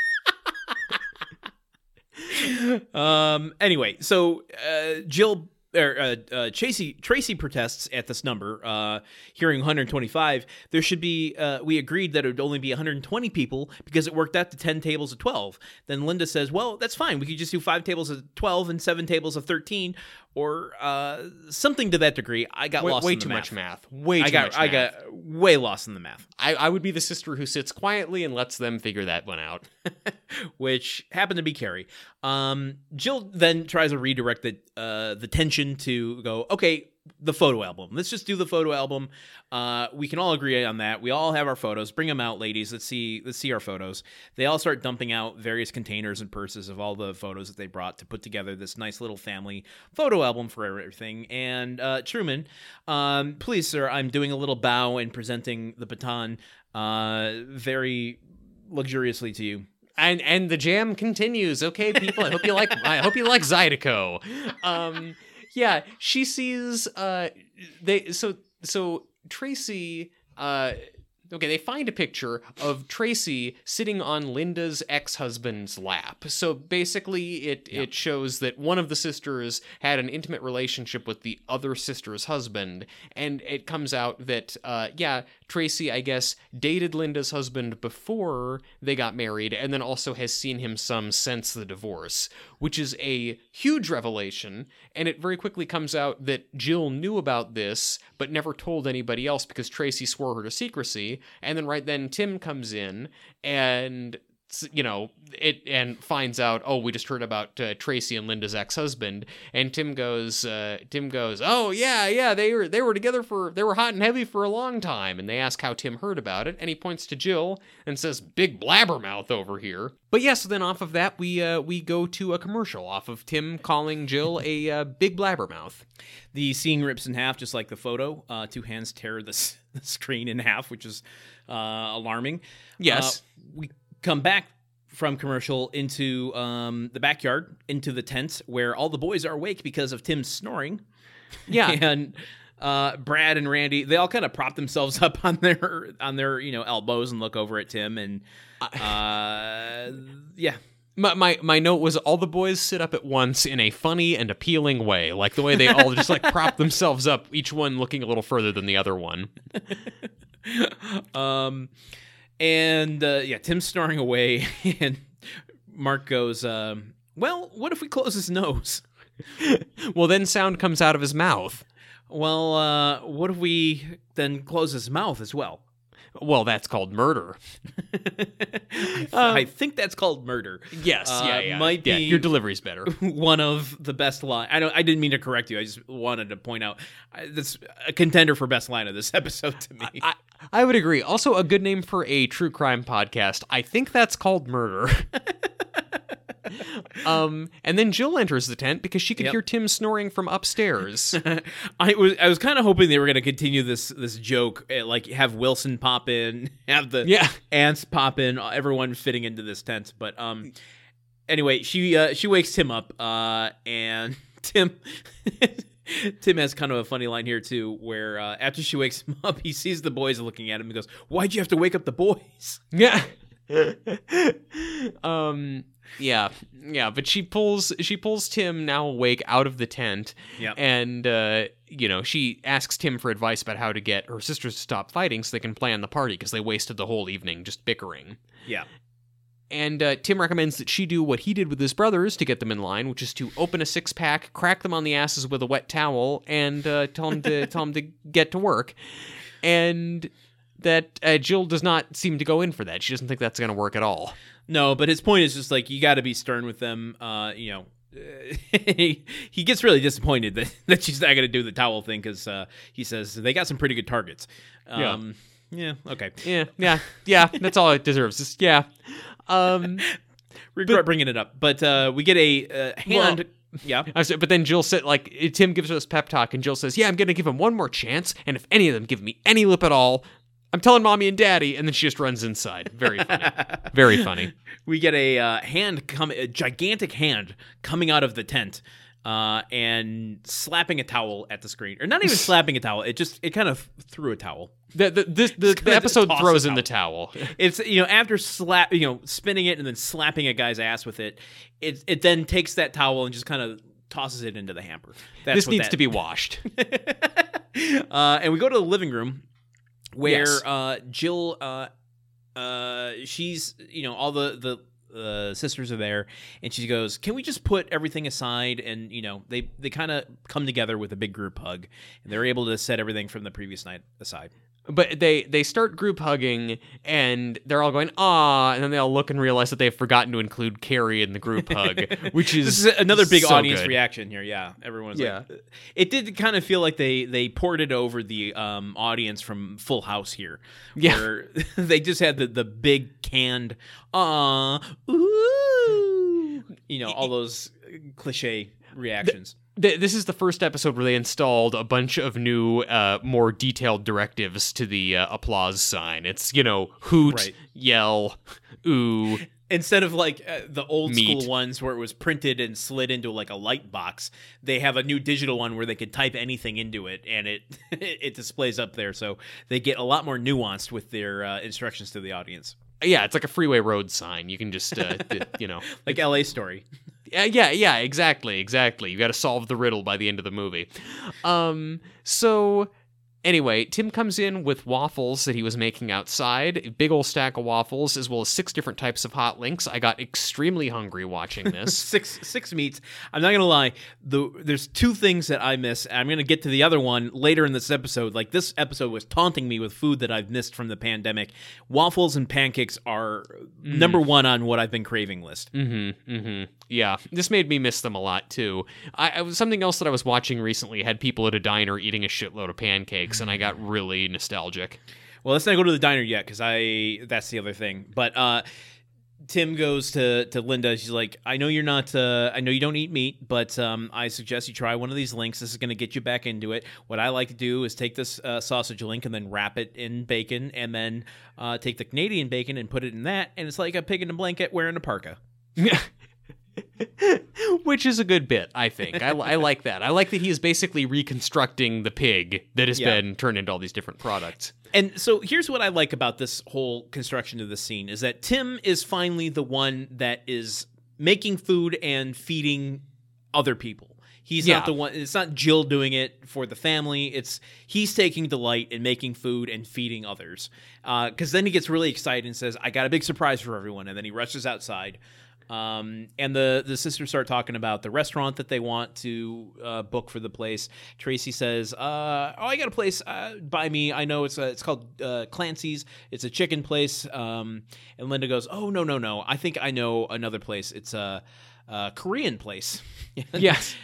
Um. Anyway, so uh, Jill or uh, uh, Tracy Tracy protests at this number, uh, hearing 125. There should be. Uh, we agreed that it would only be 120 people because it worked out to 10 tables of 12. Then Linda says, "Well, that's fine. We could just do five tables of 12 and seven tables of 13, or uh, something to that degree." I got way lost. way in the too math. much math. Way I got. I got way lost in the math. I, I would be the sister who sits quietly and lets them figure that one out. which happened to be Carrie. Um, Jill then tries to redirect the uh, the tension to go, okay, the photo album. Let's just do the photo album. Uh, we can all agree on that. We all have our photos. Bring them out, ladies. Let's see. Let's see our photos. They all start dumping out various containers and purses of all the photos that they brought to put together this nice little family photo album for everything. And uh, Truman, um, please, sir, I'm doing a little bow and presenting the baton uh, very luxuriously to you. and and the jam continues. Okay, people, I hope you like. I hope you like Zydeco. Um, yeah, she sees. Uh, they so so Tracy. Uh, okay, they find a picture of Tracy sitting on Linda's ex-husband's lap. So basically, it it shows that one of the sisters had an intimate relationship with the other sister's husband, and it comes out that uh, yeah, Tracy, I guess, dated Linda's husband before they got married, and then also has seen him some since the divorce, which is a huge revelation. And it very quickly comes out that Jill knew about this, but never told anybody else because Tracy swore her to secrecy. And then right then, Tim comes in and you know it and finds out oh we just heard about uh, tracy and linda's ex-husband and tim goes uh, tim goes oh yeah yeah they were they were together for they were hot and heavy for a long time and they ask how tim heard about it and he points to jill and says big blabbermouth over here but yes then off of that we uh, we go to a commercial off of tim calling jill a uh, big blabbermouth The scene rips in half, just like the photo. Uh, two hands tear the, s- the screen in half, which is uh, alarming. Yes. We come back from commercial into um, the backyard, into the tent where all the boys are awake because of Tim's snoring. yeah and uh, Brad and Randy, they all kind of prop themselves up on their on their you know elbows and look over at Tim, and uh, yeah, My, my my note was all the boys sit up at once in a funny and appealing way, like the way they all just like prop themselves up, each one looking a little further than the other one. um, and uh, yeah, Tim's snoring away, and Mark goes, um, "Well, what if we close his nose?" Well, then sound comes out of his mouth. Well, uh, what if we then close his mouth as well? Well, that's called murder. I think that's called murder. Yes, Uh, yeah, yeah. might Yeah, be- your delivery's better. one of the best line. I don't. I didn't mean to correct you. I just wanted to point out uh, that's a contender for best line of this episode to me. I, I would agree. Also, a good name for a true crime podcast. I think that's called murder. Um, and then Jill enters the tent because she could Yep. hear Tim snoring from upstairs. I was I was kind of hoping they were going to continue this this joke, eh, like have Wilson pop in, have the Yeah. ants pop in, everyone fitting into this tent. But um, anyway, she uh, she wakes Tim up, uh, and Tim Tim has kind of a funny line here too, where uh, after she wakes him up, he sees the boys looking at him and goes, "Why'd you have to wake up the boys?" Yeah. um yeah. Yeah, but she pulls she pulls Tim now awake out of the tent Yep. and uh you know, she asks Tim for advice about how to get her sisters to stop fighting so they can plan the party because they wasted the whole evening just bickering. Yeah. And uh, Tim recommends that she do what he did with his brothers to get them in line, which is to open a six pack, crack them on the asses with a wet towel, and uh, tell them to tell them to get to work. And that uh, Jill does not seem to go in for that. She doesn't think that's going to work at all. No, but his point is just like you got to be stern with them. Uh, you know, he, he gets really disappointed that, that she's not going to do the towel thing because uh, he says they got some pretty good targets. Yeah. Um, yeah. Okay. Yeah, yeah, yeah. That's all it deserves. Yeah. Um, Regret bringing it up, but uh, we get a uh, hand. yeah. I was- but then Jill said, like, Tim gives us pep talk, and Jill says, "Yeah, I'm going to give him one more chance, and if any of them give me any lip at all, I'm telling mommy and daddy." And then she just runs inside. Very funny. Very funny. we get a uh, hand come a gigantic hand coming out of the tent uh, and slapping a towel at the screen or not even slapping a towel it just it kind of threw a towel The the this, the, the episode throws in the towel. it's you know after slap you know spinning it and then slapping a guy's ass with it it it then takes that towel and just kind of tosses it into the hamper That's this needs that- to be washed. uh, and we go to the living room where Yes. uh, Jill, uh, uh, she's you know all the the uh, sisters are there, and she goes, "Can we just put everything aside?" And you know they they kind of come together with a big group hug, and they're able to set everything from the previous night aside. But they they start group hugging, and they're all going ah, and then they all look and realize that they've forgotten to include Carrie in the group hug, which is is another big so audience good. reaction here. Yeah, everyone's Yeah. like, it did kind of feel like they they ported over the um, audience from Full House here. Yeah. they just had the the big canned ah ooh, you know, all those cliche reactions. Th- this is the first episode where they installed a bunch of new, uh, more detailed directives to the uh, applause sign. It's you know hoot, Right. yell, ooh. Instead of like uh, the old school ones where it was printed and slid into like a light box, they have a new digital one where they could type anything into it and it it displays up there. So they get a lot more nuanced with their uh, instructions to the audience, Yeah, it's like a freeway road sign. You can just, uh, you know, like L.A. Story. Yeah, yeah, yeah, exactly, exactly. You got to solve the riddle by the end of the movie. Um, so anyway, Tim comes in with waffles that he was making outside, a big old stack of waffles, as well as six different types of hot links. I got extremely hungry watching this. six six meats. I'm not gonna lie. The there's two things that I miss. I'm gonna get to the other one later in this episode. Like this episode was taunting me with food that I've missed from the pandemic. Waffles and pancakes are number one on what I've been craving list. Mm-hmm. Mm-hmm. Yeah, this made me miss them a lot too. I, I was something else that I was watching recently had people at a diner eating a shitload of pancakes, and I got really nostalgic. Well, let's not go to the diner yet because I that's the other thing. But uh, Tim goes to to Linda. She's like, I know you're not. Uh, I know you don't eat meat, but um, I suggest you try one of these links. This is going to get you back into it. What I like to do is take this uh, sausage link and then wrap it in bacon, and then uh, take the Canadian bacon and put it in that, and it's like a pig in a blanket wearing a parka. Which is a good bit, I think. I, I like that. I like that he is basically reconstructing the pig that has Yeah. been turned into all these different products. And so here's what I like about this whole construction of the scene is that Tim is finally the one that is making food and feeding other people. He's Yeah. not the one it's not Jill doing it for the family. It's he's taking delight in making food and feeding others. Uh, cuz then he gets really excited and says, "I got a big surprise for everyone." And then he rushes outside. Um, and the the sisters start talking about the restaurant that they want to uh, book for the place. Tracy says, uh, "Oh, I got a place uh, by me. I know it's a, it's called uh, Clancy's. It's a chicken place." Um, and Linda goes, "Oh no no no! I think I know another place. It's a, a Korean place." Yes.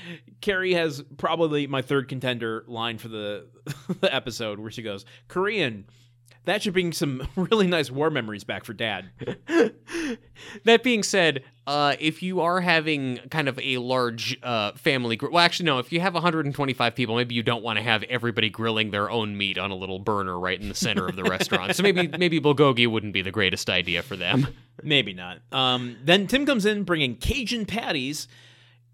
Carrie has probably my third contender line for the, the episode where she goes, "Korean." That should bring some really nice war memories back for Dad. That being said, uh, if you are having kind of a large uh, family group, well, actually, no, if you have 125 people, maybe you don't want to have everybody grilling their own meat on a little burner right in the center of the restaurant. So maybe maybe bulgogi wouldn't be the greatest idea for them. Maybe not. Um, then Tim comes in bringing Cajun patties,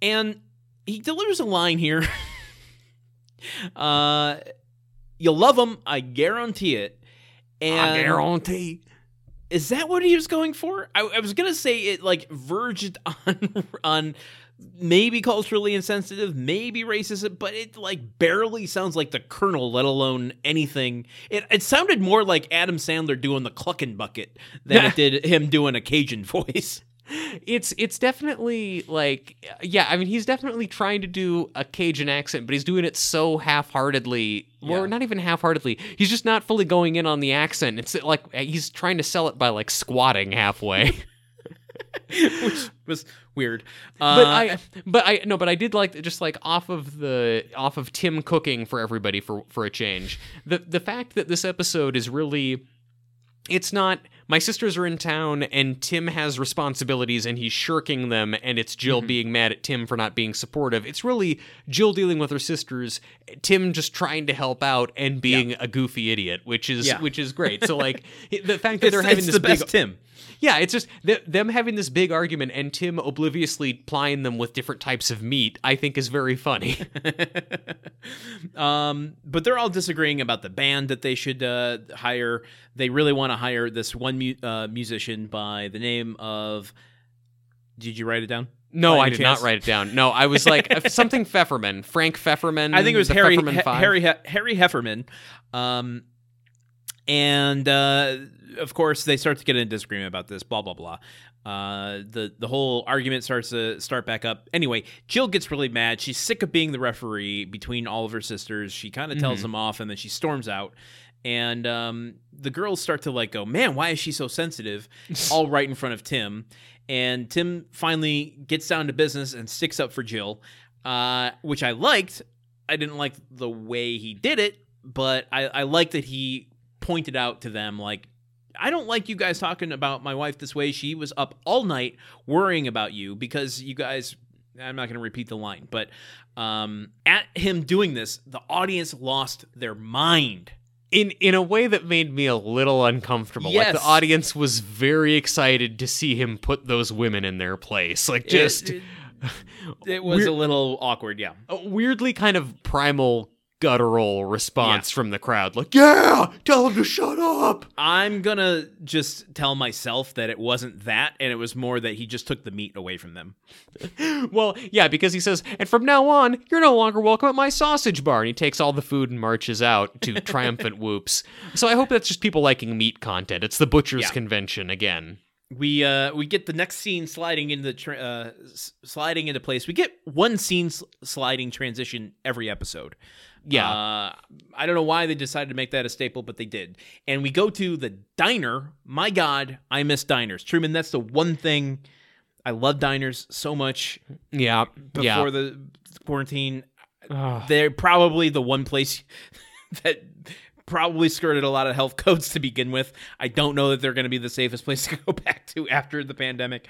and he delivers a line here Uh, you'll love them, I guarantee it. And I guarantee. is that what he was going for? I, I was gonna say it like verged on on maybe culturally insensitive, maybe racist, but it like barely sounds like the Colonel, let alone anything. It it sounded more like Adam Sandler doing the clucking bucket than it did him doing a Cajun voice. It's it's definitely like yeah, I mean he's definitely trying to do a Cajun accent, but he's doing it so half-heartedly, Yeah. or not even half-heartedly. He's just not fully going in on the accent. It's like he's trying to sell it by like squatting halfway. which was weird. Uh, but I but I no, but I did like just like off of the off of Tim cooking for everybody for for a change. The the fact that this episode is really it's not my sisters are in town and Tim has responsibilities and he's shirking them and it's Jill Mm-hmm. being mad at Tim for not being supportive. It's really Jill dealing with her sisters, Tim just trying to help out and being a goofy idiot, which is Yeah. which is great. So like the fact that they're having this the big best Tim. Yeah, it's just th- them having this big argument and Tim obliviously plying them with different types of meat. I think is very funny. um, but they're all disagreeing about the band that they should uh, hire. They really want to hire this one mu- uh, musician by the name of. Did you write it down? No, I did chance? not write it down. No, I was like uh, something Pfefferman, Frank Pfefferman. I think it was Harry Pfefferman He- Five. Harry He- Harry Hefferman. Um, and uh, of course, they start to get in disagreement about this. Blah blah blah. Uh, the the whole argument starts to start back up. Anyway, Jill gets really mad. She's sick of being the referee between all of her sisters. She kind of tells Mhm. them off, and then she storms out. And um, the girls start to like go, man, why is she so sensitive? all right in front of Tim. And Tim finally gets down to business and sticks up for Jill, uh, which I liked. I didn't like the way he did it, but I, I liked that he pointed out to them, like, I don't like you guys talking about my wife this way. She was up all night worrying about you because you guys. I'm not going to repeat the line, but um, at him doing this, the audience lost their mind. in in a way that made me a little uncomfortable. Like Yes. the audience was very excited to see him put those women in their place. Like just it, it was Weir- a little awkward. Yeah, weirdly kind of primal guttural response from the crowd. Like, yeah, tell him to shut up. I'm gonna just tell myself that it wasn't that, and it was more that he just took the meat away from them. Well, yeah, because he says, and from now on, you're no longer welcome at my sausage bar. And he takes all the food and marches out to triumphant whoops. So I hope that's just people liking meat content. It's the butcher's Yeah. convention again. We uh we get the next scene sliding into the tra- uh, s- sliding into place. We get one scene s- sliding transition every episode. Yeah. Uh, I don't know why they decided to make that a staple, but they did. And we go to the diner. My God, I miss diners. Truman, that's the one thing I love diners so much yeah. before yeah. the quarantine. Ugh. They're probably the one place that probably skirted a lot of health codes to begin with. I don't know that they're going to be the safest place to go back to after the pandemic.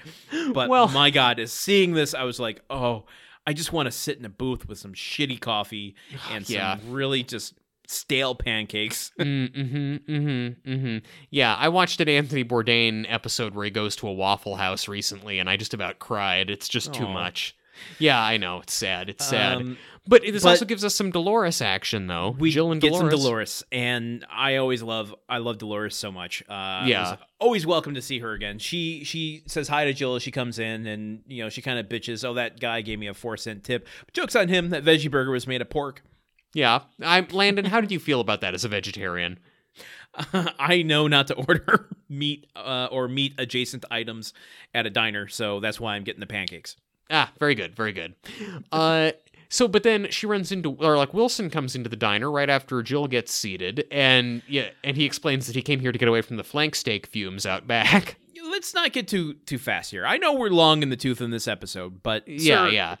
But Well- my God, is seeing this, I was like, oh, I just want to sit in a booth with some shitty coffee and some really just stale pancakes. Mm-hmm, mm-hmm, mm-hmm. Yeah, I watched an Anthony Bourdain episode where he goes to a Waffle House recently, and I just about cried. It's just too much. Yeah, I know. It's sad. It's sad. Um, but this but- also gives us some Dolores action, though. we Jill and get Dolores. some Dolores, and I always love I love Dolores so much. Uh, Yeah. always welcome to see her again. She she says hi to Jill as she comes in, and you know she kind of bitches. Oh, that guy gave me a four cent tip. But jokes on him. That veggie burger was made of pork. Yeah. I'm Landon, how did you feel about that as a vegetarian? I know not to order meat uh, or meat adjacent items at a diner, so that's why I'm getting the pancakes. Ah, very good, very good. Uh so but then she runs into or like Wilson comes into the diner right after Jill gets seated and yeah, and he explains that he came here to get away from the flank steak fumes out back. Let's not get too too fast here. I know we're long in the tooth in this episode, but yeah, sir, yeah.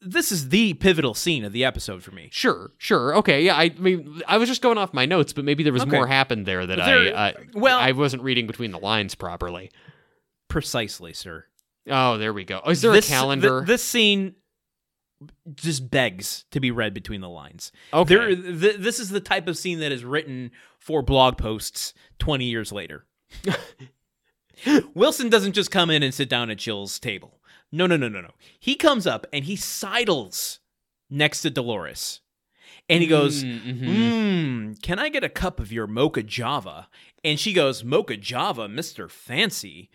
this is the pivotal scene of the episode for me. Sure, sure. Okay, yeah. I mean, I was just going off my notes, but maybe there was Okay. more happened there that There- I, uh, well- I wasn't reading between the lines properly. Precisely, sir. Oh, there we go. Oh, is there this, a calendar? th- this scene just begs to be read between the lines. okay. There, th- this is the type of scene that is written for blog posts 20 years later. Wilson doesn't just come in and sit down at Jill's table. No, no, no, no, no. He comes up and he sidles next to Dolores. And he goes, Mm, mhm. Mmm, can I get a cup of your mocha java? And she goes, Mocha java, Mr. Fancy.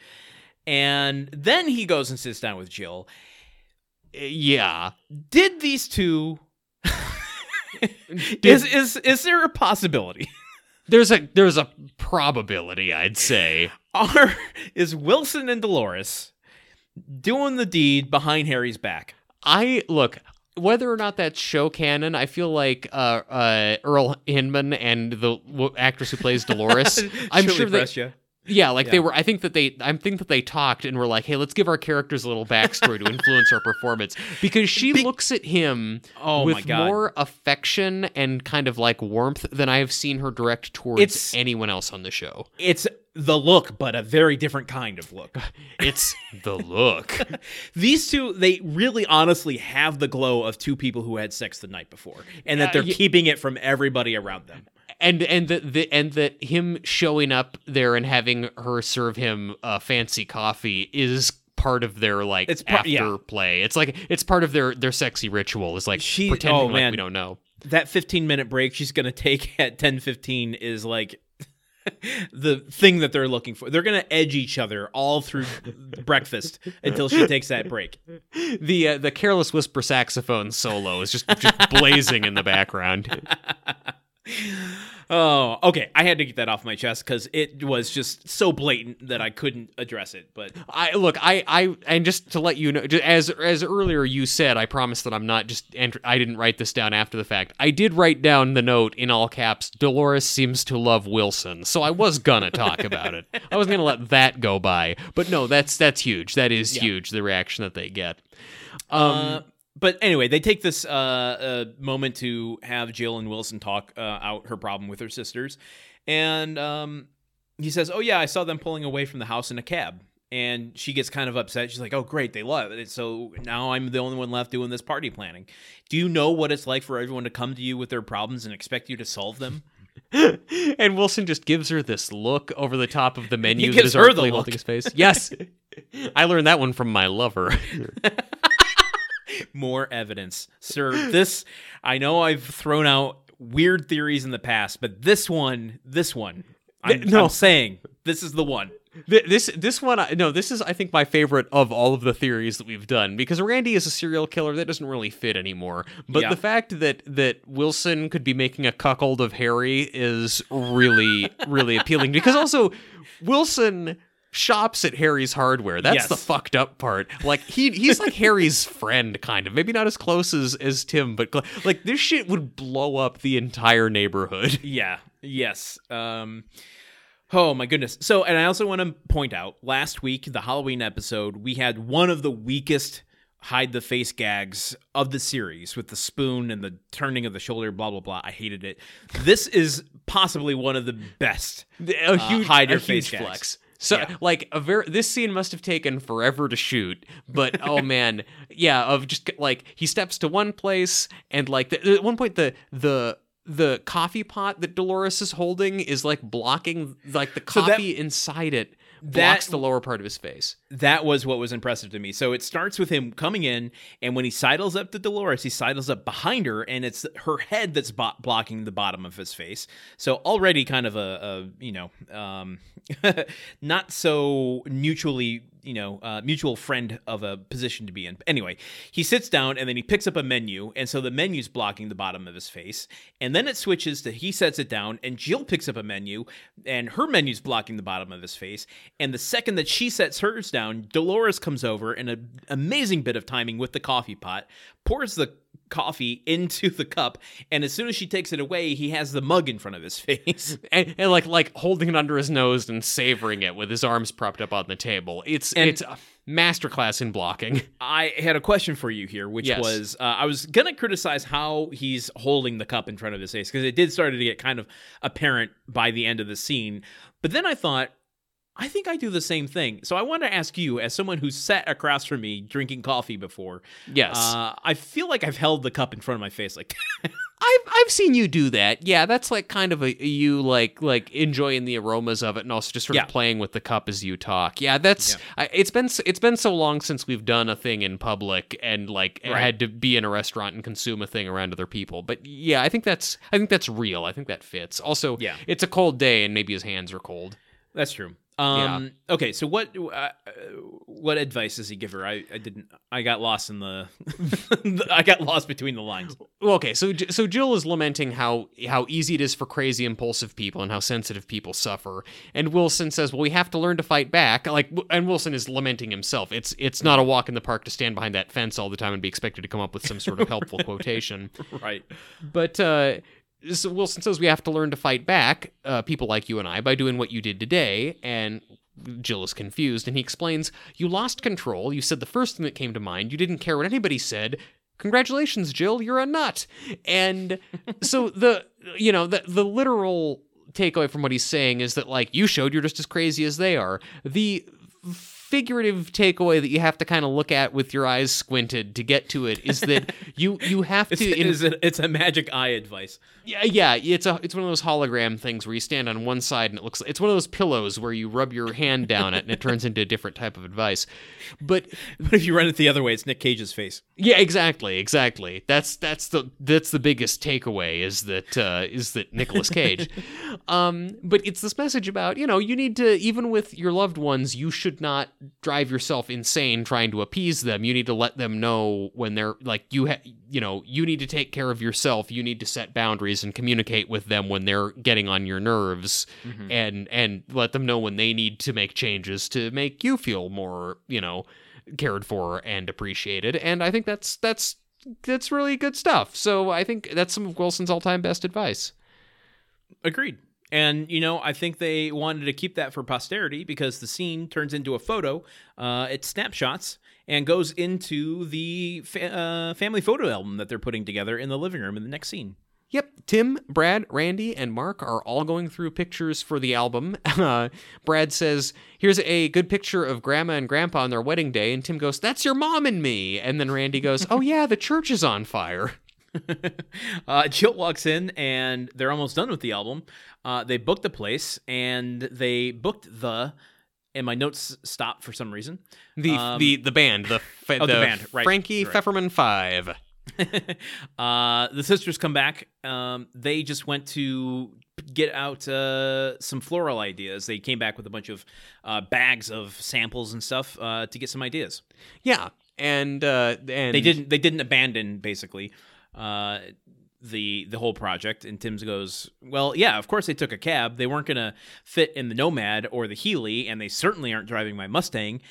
And then he goes and sits down with Jill. yeah. Did these two is is is there a possibility? There's a there's a probability, I'd say. Are is Wilson and Dolores doing the deed behind Harry's back? I look whether or not that's show canon. I feel like uh, uh, Earl Hindman and the w- actress who plays Dolores. I'm sure that Prestia. Yeah, like they were. I think that they. I think that they talked and were like, "Hey, let's give our characters a little backstory to influence our performance," because she Be- looks at him Oh with more affection and kind of like warmth than I have seen her direct towards It's- anyone else on the show. it's the look, but a very different kind of look. It's the look. These two, they really honestly have the glow of two people who had sex the night before, and that they're keeping it from everybody around them. And and that the and that him showing up there and having her serve him uh, fancy coffee is part of their like It's par- after yeah. play. It's like it's part of their their sexy ritual. Is like She- pretending oh, like man. we don't know. That 15 minute break she's going to take at 10:15 is like the thing that they're looking for. They're going to edge each other all through breakfast until she takes that break. The uh, the careless whisper saxophone solo is just just blazing in the background. Oh, okay. I had to get that off my chest because it was just so blatant that I couldn't address it. But I look, I, I, and just to let you know, as as earlier you said, I promise that I'm not just. Ent- I didn't write this down after the fact. I did write down the note in all caps. Dolores seems to love Wilson, so I was gonna talk about it. I was gonna let that go by, but no, that's that's huge. That is Yeah. huge. The reaction that they get. Um, Uh, but anyway, they take this uh, uh, moment to have Jill and Wilson talk uh, out her problem with her sisters, and um, he says, "Oh yeah, I saw them pulling away from the house in a cab." And she gets kind of upset. She's like, "Oh great, they love it. So now I'm the only one left doing this party planning. Do you know what it's like for everyone to come to you with their problems and expect you to solve them?" and Wilson just gives her this look over the top of the menu. that gives is her the look. holding his face. Yes, I learned that one from my lover. More evidence, sir. This I know I've thrown out weird theories in the past, but this one, this one, I'm, no. I'm saying this is the one. This this one no this is I think my favorite of all of the theories that we've done because Randy is a serial killer that doesn't really fit anymore. But Yeah. the fact that that Wilson could be making a cuckold of Harry is really really appealing because also Wilson shops at Harry's hardware. That's Yes. the fucked up part. Like he he's like Harry's friend kind of. Maybe not as close as as Tim, but cl- like this shit would blow up the entire neighborhood. Yeah. Yes. Um Oh my goodness. So and I also want to point out last week the Halloween episode we had one of the weakest hide the face gags of the series with the spoon and the turning of the shoulder blah blah blah. I hated it. This is possibly one of the best. a huge, hide your a huge face gags. flex. So Yeah. like a very this scene must have taken forever to shoot, but oh man, yeah, of just like he steps to one place and like the, at one point the the the coffee pot that Dolores is holding is like blocking like the So that- coffee inside it blocks the lower part of his face. That was what was impressive to me. So it starts with him coming in, and when he sidles up to Dolores, he sidles up behind her, and it's her head that's bo- blocking the bottom of his face. So already kind of a, a you know, um, not so mutually, you know, uh, mutual friend of a position to be in. Anyway, he sits down and then he picks up a menu, and so the menu's blocking the bottom of his face, and then it switches to he sets it down, and Jill picks up a menu, and her menu's blocking the bottom of his face, and the second that she sets hers down, Dolores comes over in an amazing bit of timing with the coffee pot, pours the coffee into the cup, and as soon as she takes it away, he has the mug in front of his face. And, and like like holding it under his nose and savoring it with his arms propped up on the table. It's And- it's a masterclass in blocking. I had a question for you here, which Yes. was uh, I was gonna criticize how he's holding the cup in front of his face because it did start to get kind of apparent by the end of the scene. But then I thought, I think I do the same thing. So I want to ask you, as someone who's sat across from me drinking coffee before, Yes. uh, I feel like I've held the cup in front of my face like I've I've seen you do that. Yeah, that's like kind of a you like like enjoying the aromas of it and also just sort Yeah. of playing with the cup as you talk. Yeah, that's I, it's been it's been so long since we've done a thing in public and like Right. had to be in a restaurant and consume a thing around other people. But yeah, I think that's I think that's real. I think that fits. Also, Yeah. it's a cold day and maybe his hands are cold. That's true. Um, Okay, so what uh, uh, what advice does he give her? I, I didn't. I got lost in the. I got lost between the lines. Well, okay, so so Jill is lamenting how how easy it is for crazy, impulsive people and how sensitive people suffer. And Wilson says, "Well, we have to learn to fight back." Like, and Wilson is lamenting himself. It's it's not a walk in the park to stand behind that fence all the time and be expected to come up with some sort of helpful quotation. Right. But uh, so Wilson says we have to learn to fight back, uh, people like you and I, by doing what you did today. And Jill is confused, and he explains, "You lost control. You said the first thing that came to mind. You didn't care what anybody said." Congratulations, Jill. You're a nut. And so the you know the the literal takeaway from what he's saying is that like you showed you're just as crazy as they are. The figurative takeaway that you have to kind of look at with your eyes squinted to get to it is that you you have to in- it's, a, it's a magic eye advice. yeah, yeah, it's a it's one of those hologram things where you stand on one side and it looks it's one of those pillows where you rub your hand down it and it turns into a different type of advice. But But if you run it the other way, it's Nick Cage's face. yeah, exactly, exactly. That's that's the that's the biggest takeaway is that uh, is that Nicolas Cage. um, but it's this message about you know you need to even with your loved ones you should not drive yourself insane trying to appease them. You need to let them know when they're like you ha- you know you need to take care of yourself. You need to set boundaries and communicate with them when they're getting on your nerves mm-hmm. and and let them know when they need to make changes to make you feel more you know cared for and appreciated and i think that's that's that's really good stuff so i think that's some of wilson's all-time best advice Agreed. And you know, I think they wanted to keep that for posterity because the scene turns into a photo. Uh, it snapshots and goes into the fa- uh, family photo album that they're putting together in the living room in the next scene. Yep, Tim, Brad, Randy, and Mark are all going through pictures for the album. Uh, Brad says, Here's a good picture of Grandma and Grandpa on their wedding day. And Tim goes, That's your mom and me. And then Randy goes, Oh, yeah, the church is on fire. uh, Jill walks in and they're almost done with the album. Uh, they booked the place and they booked the. And my notes stopped for some reason. The Um, the the band, the, fa- oh, the band, right, Frankie right. Pfefferman 5. uh, the sisters come back. Um, they just went to get out uh, some floral ideas. They came back with a bunch of uh, bags of samples and stuff uh, to get some ideas. Yeah. And uh and They didn't. They didn't abandon basically uh, the the whole project. And Tim's goes, well, yeah, of course they took a cab. They weren't gonna fit in the Nomad or the Healey, and they certainly aren't driving my Mustang.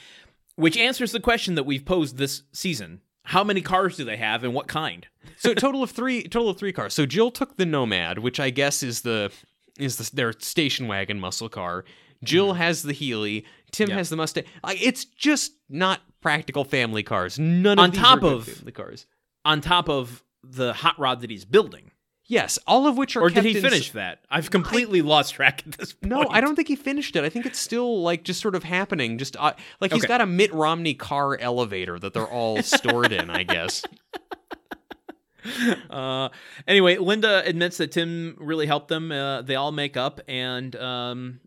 Which answers the question that we've posed this season: How many cars do they have, and what kind? so total of three total of three cars so jill took the nomad which i guess is the is the, their station wagon muscle car jill has the healey tim Mm-hmm. Has the mustang like, it's just not practical family cars none of On these top are good of- family cars On top of the hot rod that he's building. yes all of which are Or did he in- finish that? I've completely lost track at this point. no, I don't think he finished it. I think it's still like just sort of happening. Just uh, like he's Okay. got a Mitt Romney car elevator that they're all stored in. I guess. Uh, anyway, Linda admits that Tim really helped them. Uh, they all make up, and um,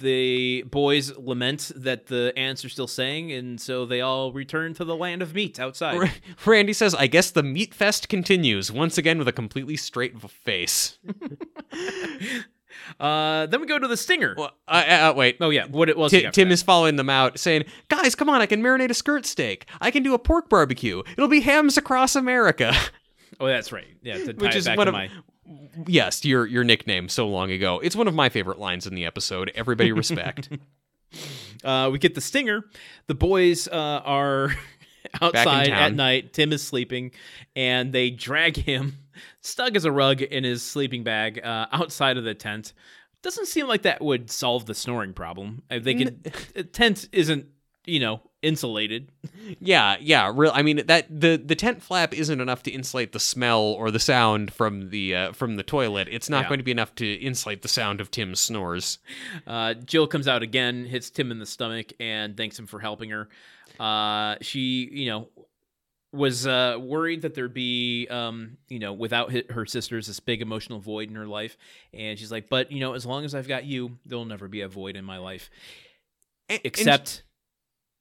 the boys lament that the aunts are still saying, and so they all return to the land of meat outside. Ra- Randy says, "I guess the meat fest continues once again with a completely straight face." Uh, then we go to the stinger. Well, uh, uh, wait. oh yeah, what it was. Ti- Tim is following them out, saying, "Guys, come on! I can marinate a skirt steak. I can do a pork barbecue. It'll be hams across America." Oh, that's right. Yeah, to tie Which it is back one to of my. Yes, your your nickname so long ago. It's one of my favorite lines in the episode. Everybody respect. Uh, we get the stinger. The boys uh, are outside at night. Tim is sleeping, and they drag him, stuck as a rug in his sleeping bag, uh, outside of the tent. Doesn't seem like that would solve the snoring problem. Uh, They could. a tent isn't you know, insulated. Yeah, yeah. Real. I mean, that the the tent flap isn't enough to insulate the smell or the sound from the uh, from the toilet. It's not Yeah. going to be enough to insulate the sound of Tim's snores. Uh, Jill comes out again, hits Tim in the stomach, and thanks him for helping her. Uh, she, you know, was uh, worried that there'd be, um, you know, without her sisters, this big emotional void in her life. And she's like, but, you know, as long as I've got you, there'll never be a void in my life. And- Except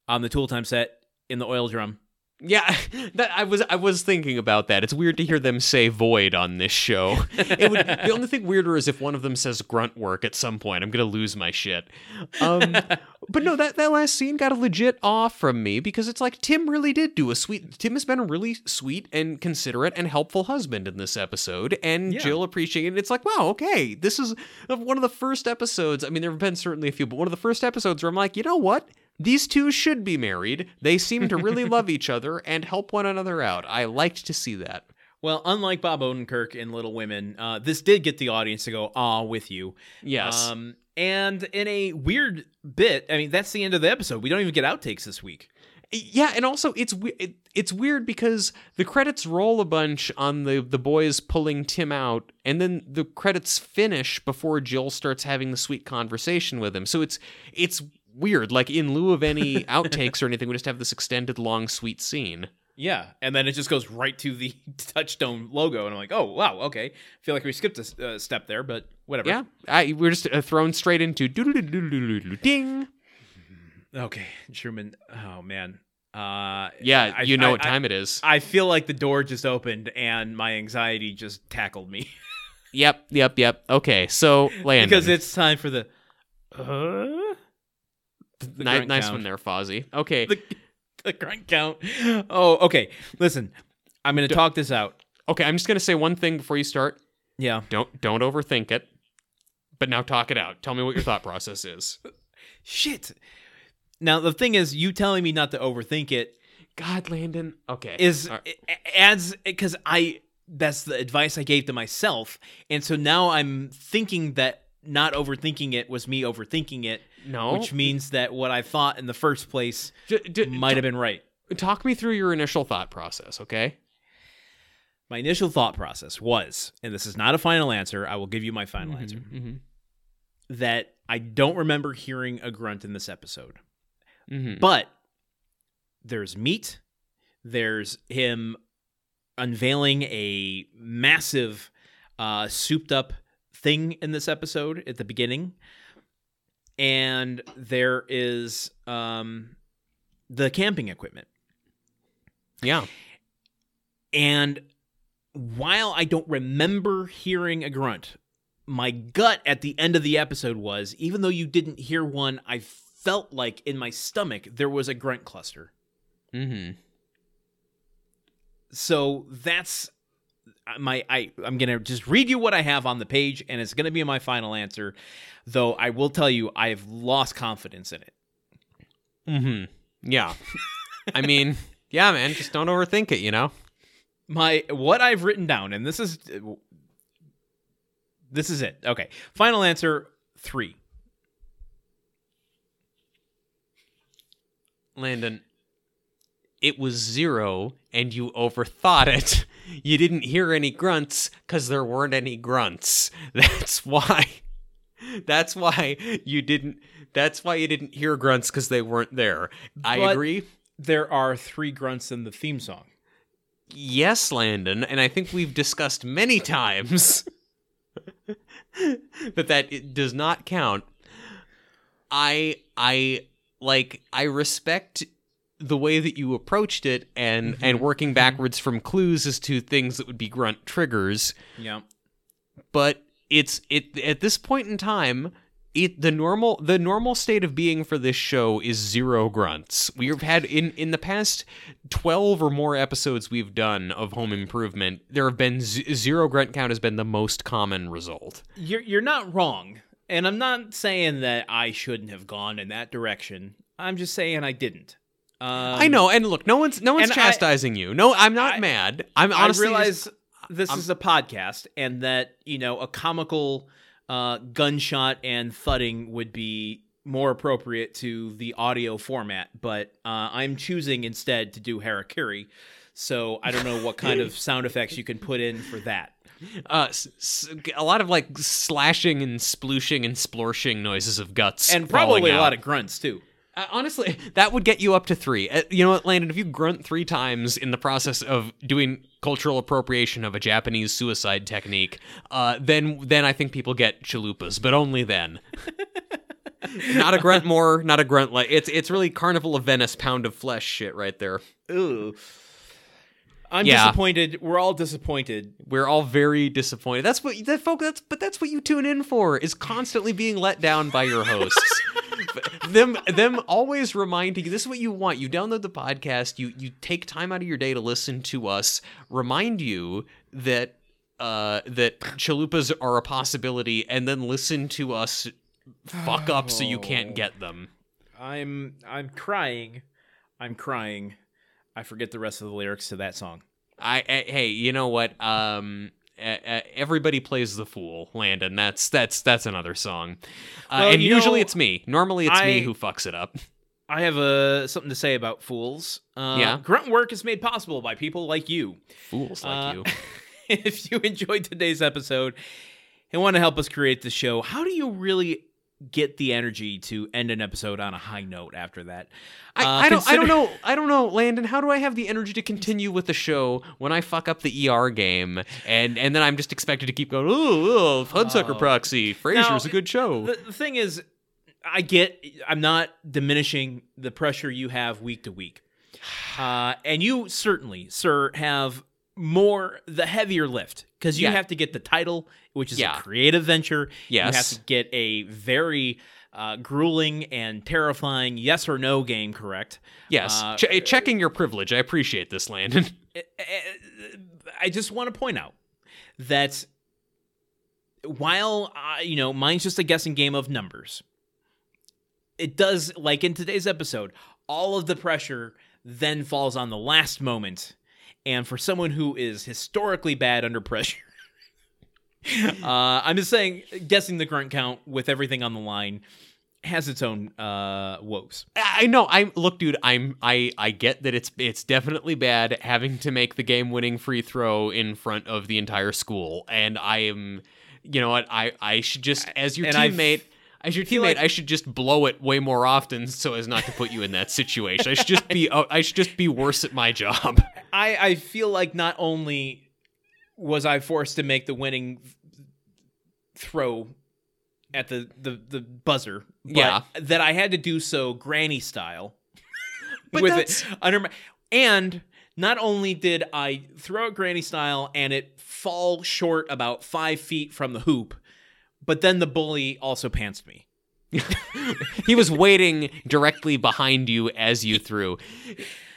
on the Tool Time set in the oil drum. Yeah, that I was I was thinking about that. It's weird to hear them say void on this show. It would, the only thing weirder is if one of them says grunt work at some point. I'm gonna lose my shit. Um, but no, that that last scene got a legit off from me because it's like Tim really did do a sweet. Tim has been a really sweet and considerate and helpful husband in this episode, and Yeah. Jill appreciated. it. It's like wow, okay, this is one of the first episodes. I mean, there have been certainly a few, but one of the first episodes where I'm like, you know what? These two should be married. They seem to really love each other and help one another out. I liked to see that. Well, unlike Bob Odenkirk in Little Women, uh, this did get the audience to go, ah, with you. Yes. Um, and in a weird bit, I mean, that's the end of the episode. We don't even get outtakes this week. yeah, and also it's it, it's weird because the credits roll a bunch on the the boys pulling Tim out, and then the credits finish before Jill starts having the sweet conversation with him. So it's it's weird. Like in lieu of any outtakes or anything, we just have this extended long sweet scene. Yeah, and then it just goes right to the Touchstone logo, and I'm like, oh wow, okay. I feel like we skipped a uh, step there, but whatever. Yeah, I, we're just uh, thrown straight into ding. Okay, Truman. Oh man. Uh, Yeah, I- you know I- what time it is. I, feel like the door just opened and my anxiety just tackled me Yep, yep, yep. Okay, so Landon, because it's time for the. Uh, the Ni- nice count. one there, Fozzie. Okay, The, the grunt count. Oh, okay. Listen, I'm gonna talk this out. okay. I'm just gonna say one thing before you start. Yeah. Don't don't overthink it. But now talk it out. Tell me what your thought process is. Shit. Now the thing is, you telling me not to overthink it God, Landon. Okay. is right. it adds because I that's the advice I gave to myself, and so now I'm thinking that not overthinking it was me overthinking it, no. which means that what I thought in the first place J- j- might have been right. talk me through your initial thought process, okay? My initial thought process was, and this is not a final answer. I will give you my final answer. Mm-hmm. That I don't remember hearing a grunt in this episode. Mm-hmm. But there's meat. There's him unveiling a massive, uh, souped up thing in this episode at the beginning. And there is um, the camping equipment. Yeah. And while I don't remember hearing a grunt, my gut at the end of the episode was even though you didn't hear one, I felt like in my stomach there was a grunt cluster. Mm-hmm. So that's my I I'm going to just read you what I have on the page and it's going to be my final answer. Though I will tell you I've lost confidence in it. Mm-hmm. Yeah. I mean, yeah, man. Just don't overthink it. You know. My what I've written down and this is this is it. Okay. Final answer 3. Landon, it was zero and you overthought it. You didn't hear any grunts because there weren't any grunts. That's why. That's why you didn't. That's why you didn't hear grunts because they weren't there. I But- agree. There are 3 grunts in the theme song. Yes, Landon, and I think we've discussed many times that that it does not count. I I like I respect the way that you approached it and mm-hmm. and working mm-hmm. backwards from clues as to things that would be grunt triggers, Yeah. but it's it at this point in time it the normal the normal state of being for this show is zero grunts. We've had in in the past 12 or more episodes we've done of home improvement there have been z- zero grunt count has been the most common result. You're you're not wrong, and I'm not saying that I shouldn't have gone in that direction. I'm just saying I didn't. Um, I know and look no one's no one's and I- chastising you. No, I'm not I- mad. I'm honestly I just- realize this is a podcast, and that you know a comical uh, gunshot and thudding would be more appropriate to the audio format, but uh, I'm choosing instead to do harakiri. So I don't know what kind of sound effects you can put in for that. Uh, s- s- a lot of like slashing and splooshing and splorshing noises of guts, And probably a lot of grunts too. Uh, honestly, that would get you up to three. Uh, you know what, Landon? If you grunt three times in the process of doing cultural appropriation of a Japanese suicide technique, uh, then then I think people get chalupas, but only then. not a grunt more, not a grunt like it's it's really Carnival of Venice pound of flesh shit right there. Ooh. I'm Yeah. disappointed. We're all disappointed. We're all very disappointed. That's what that folk. That's but that's what you tune in for is constantly being let down by your hosts. Them them always reminding you this is what you want. You download the podcast. You you take time out of your day to listen to us. Remind you that uh that chalupas are a possibility, and then listen to us fuck up so you can't get them. I'm I'm crying. I'm crying. I forget the rest of the lyrics to that song. I, I hey, you know what? Um, everybody plays the fool, Landon. That's that's that's another song. Uh, Well, and usually know, it's me. Normally it's me who fucks it up. I have uh, something to say about fools. Uh, Yeah? Grunt work is made possible by people like you. Fools like Uh, you. if you enjoyed today's episode and want to help us create the show, how do you really get the energy to end an episode on a high note after that? I, Uh, I don't I don't know I don't know Landon how do I have the energy to continue with the show when I fuck up the ER game and and then I'm just expected to keep going oh, oh Hudsucker Oh. Proxy Frasier's a good show The, the thing is, I get. I'm not diminishing the pressure you have week to week, uh, and you certainly, sir, have more the heavier lift because you Yeah. have to get the title, which is Yeah. a creative venture. Yes. you have to get a very uh, grueling and terrifying yes or no game correct. yes uh, Ch- checking your privilege I appreciate this Landon I just want to point out that while uh, you know mine's just a guessing game of numbers, it does like in today's episode, all of the pressure then falls on the last moment, and for someone who is historically bad under pressure. Uh, I'm just saying, guessing the grunt count with everything on the line has its own uh, woes. I know. I'm look, dude. I'm. I. I get that it's. It's definitely bad having to make the game-winning free throw in front of the entire school, and I am. You know what? I. I should just, as your And I've- teammate, as your teammate, like- I should just blow it way more often so as not to put you in that situation. I should just be. uh, I should just be worse at my job. I, I feel like not only was I forced to make the winning throw at the, the, the buzzer, but Yeah. that I had to do so granny style But with that's- it under my and not only did I throw it granny style and it fall short about five feet from the hoop, but then the bully also pantsed me. he was waiting directly behind you as you threw.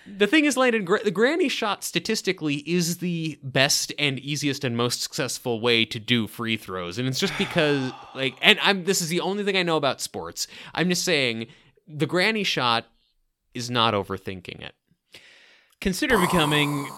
The thing is, Landon, the granny shot statistically is the best and easiest and most successful way to do free throws, and it's just because, like, and I'm this is the only thing I know about sports. I'm just saying the granny shot is not overthinking it. Consider becoming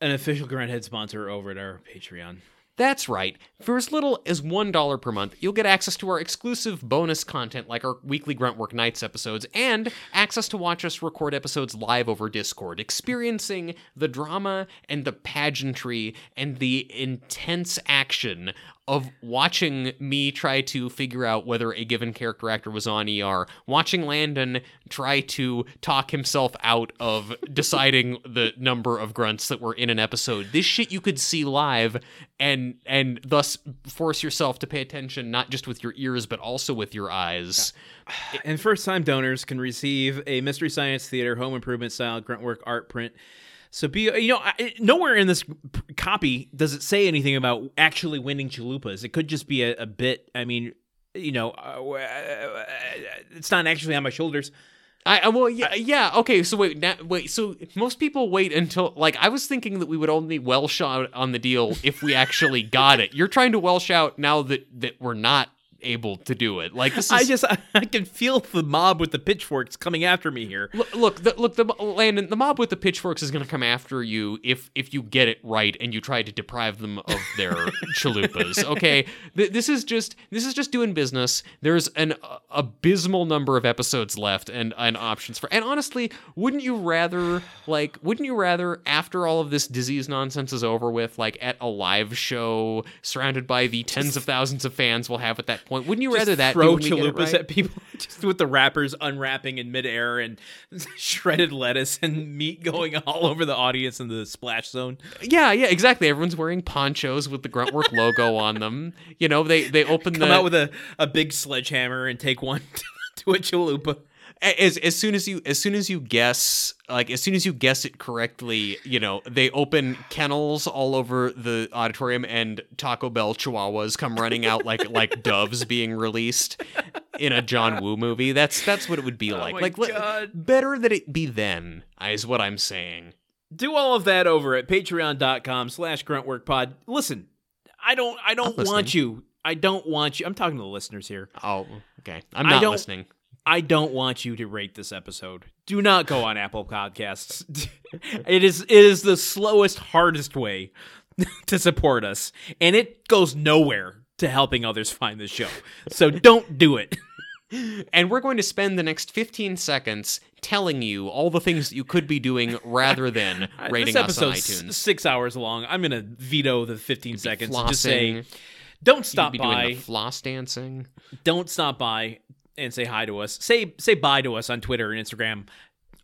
an official Grunthead sponsor over at our Patreon. That's right. For as little as $1 per month, you'll get access to our exclusive bonus content like our weekly Gruntwork Nights episodes and access to watch us record episodes live over Discord, experiencing the drama and the pageantry and the intense action of watching me try to figure out whether a given character actor was on ER, watching Landon try to talk himself out of deciding the number of grunts that were in an episode. This shit you could see live and and thus force yourself to pay attention not just with your ears but also with your eyes. And first time donors can receive a Mystery Science Theater home improvement style gruntwork art print. So be you know nowhere in this copy does it say anything about actually winning chalupas. It could just be a, a bit. I mean, you know, uh, it's not actually on my shoulders. I, I well yeah yeah okay so wait now, wait so most people wait until like I was thinking that we would only Welsh out on the deal if we actually got it. You're trying to Welsh out now that that we're not able to do it. Like this is I just I, I can feel the mob with the pitchforks coming after me here. Look, look, the, look, the Landon, the mob with the pitchforks is going to come after you if if you get it right and you try to deprive them of their chalupas. Okay, Th- this is just this is just doing business. There's an uh, abysmal number of episodes left and and options for. And honestly, wouldn't you rather like wouldn't you rather after all of this disease nonsense is over with, like at a live show surrounded by the tens of thousands of fans we'll have at that point? Wouldn't you Just rather that throw when we get it chalupas right? at people just with the wrappers unwrapping in midair and shredded lettuce and meat going all over the audience in the splash zone. Yeah, yeah, exactly. Everyone's wearing ponchos with the Gruntwork logo on them. You know, they they open Come the out with a, a big sledgehammer and take one to a chalupa. As as soon as you as soon as you guess like as soon as you guess it correctly, you know, they open kennels all over the auditorium and Taco Bell chihuahuas come running out like like doves being released in a John Woo movie. That's that's what it would be oh like. my like let- God. better that it be then, is what I'm saying. Do all of that over at patreon.com slash gruntworkpod. Listen, I don't I don't want you. I don't want you. I'm talking to the listeners here. Oh, okay. I'm I don't- listening. I don't want you to rate this episode. Do not go on Apple Podcasts. it is it is the slowest, hardest way to support us, and it goes nowhere to helping others find the show. So don't do it. And we're going to spend the next 15 seconds telling you all the things that you could be doing rather than rating this us on iTunes. six hours long. I'm gonna veto the 15 seconds and just say, don't stop you'd be doing by. the floss dancing. don't stop by and say hi to us. Say say bye to us on Twitter and Instagram.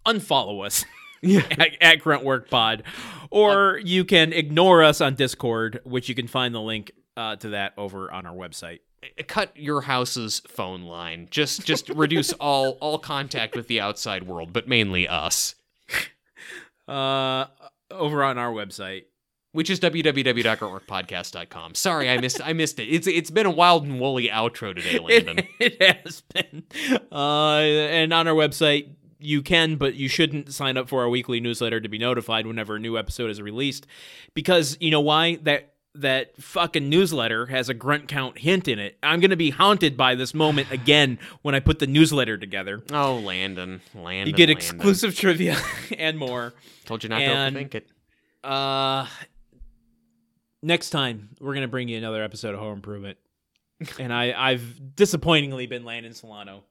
Unfollow us. Yeah. at, at Gruntwork Pod, or you can ignore us on Discord, which you can find the link uh, to that over on our website. Cut your house's phone line. Just just reduce all all contact with the outside world, but mainly us, Uh, over on our website. Which is www.gruntworkpodcast.com. Sorry, I missed I missed it. It's it's been a wild and woolly outro today, Landon. It, it has been. Uh, and on our website, you can, but you shouldn't sign up for our weekly newsletter to be notified whenever a new episode is released. Because you know why? That that fucking newsletter has a grunt count hint in it. I'm gonna be haunted by this moment again when I put the newsletter together. oh, Landon, Landon, You get Landon. exclusive trivia and more. Told you not and- to overthink it. Uh, next time we're gonna bring you another episode of Home Improvement, and I I've disappointingly been Landon Solano.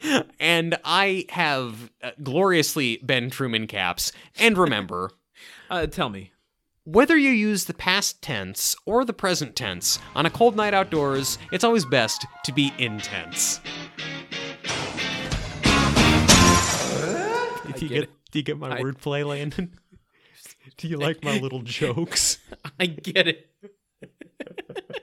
and I have uh, gloriously been Truman Capps. And remember, Uh, tell me. whether you use the past tense or the present tense on a cold night outdoors, it's always best to be intense. Do you get it. Do you get my I- wordplay, Landon? Do you like my little jokes? I get it.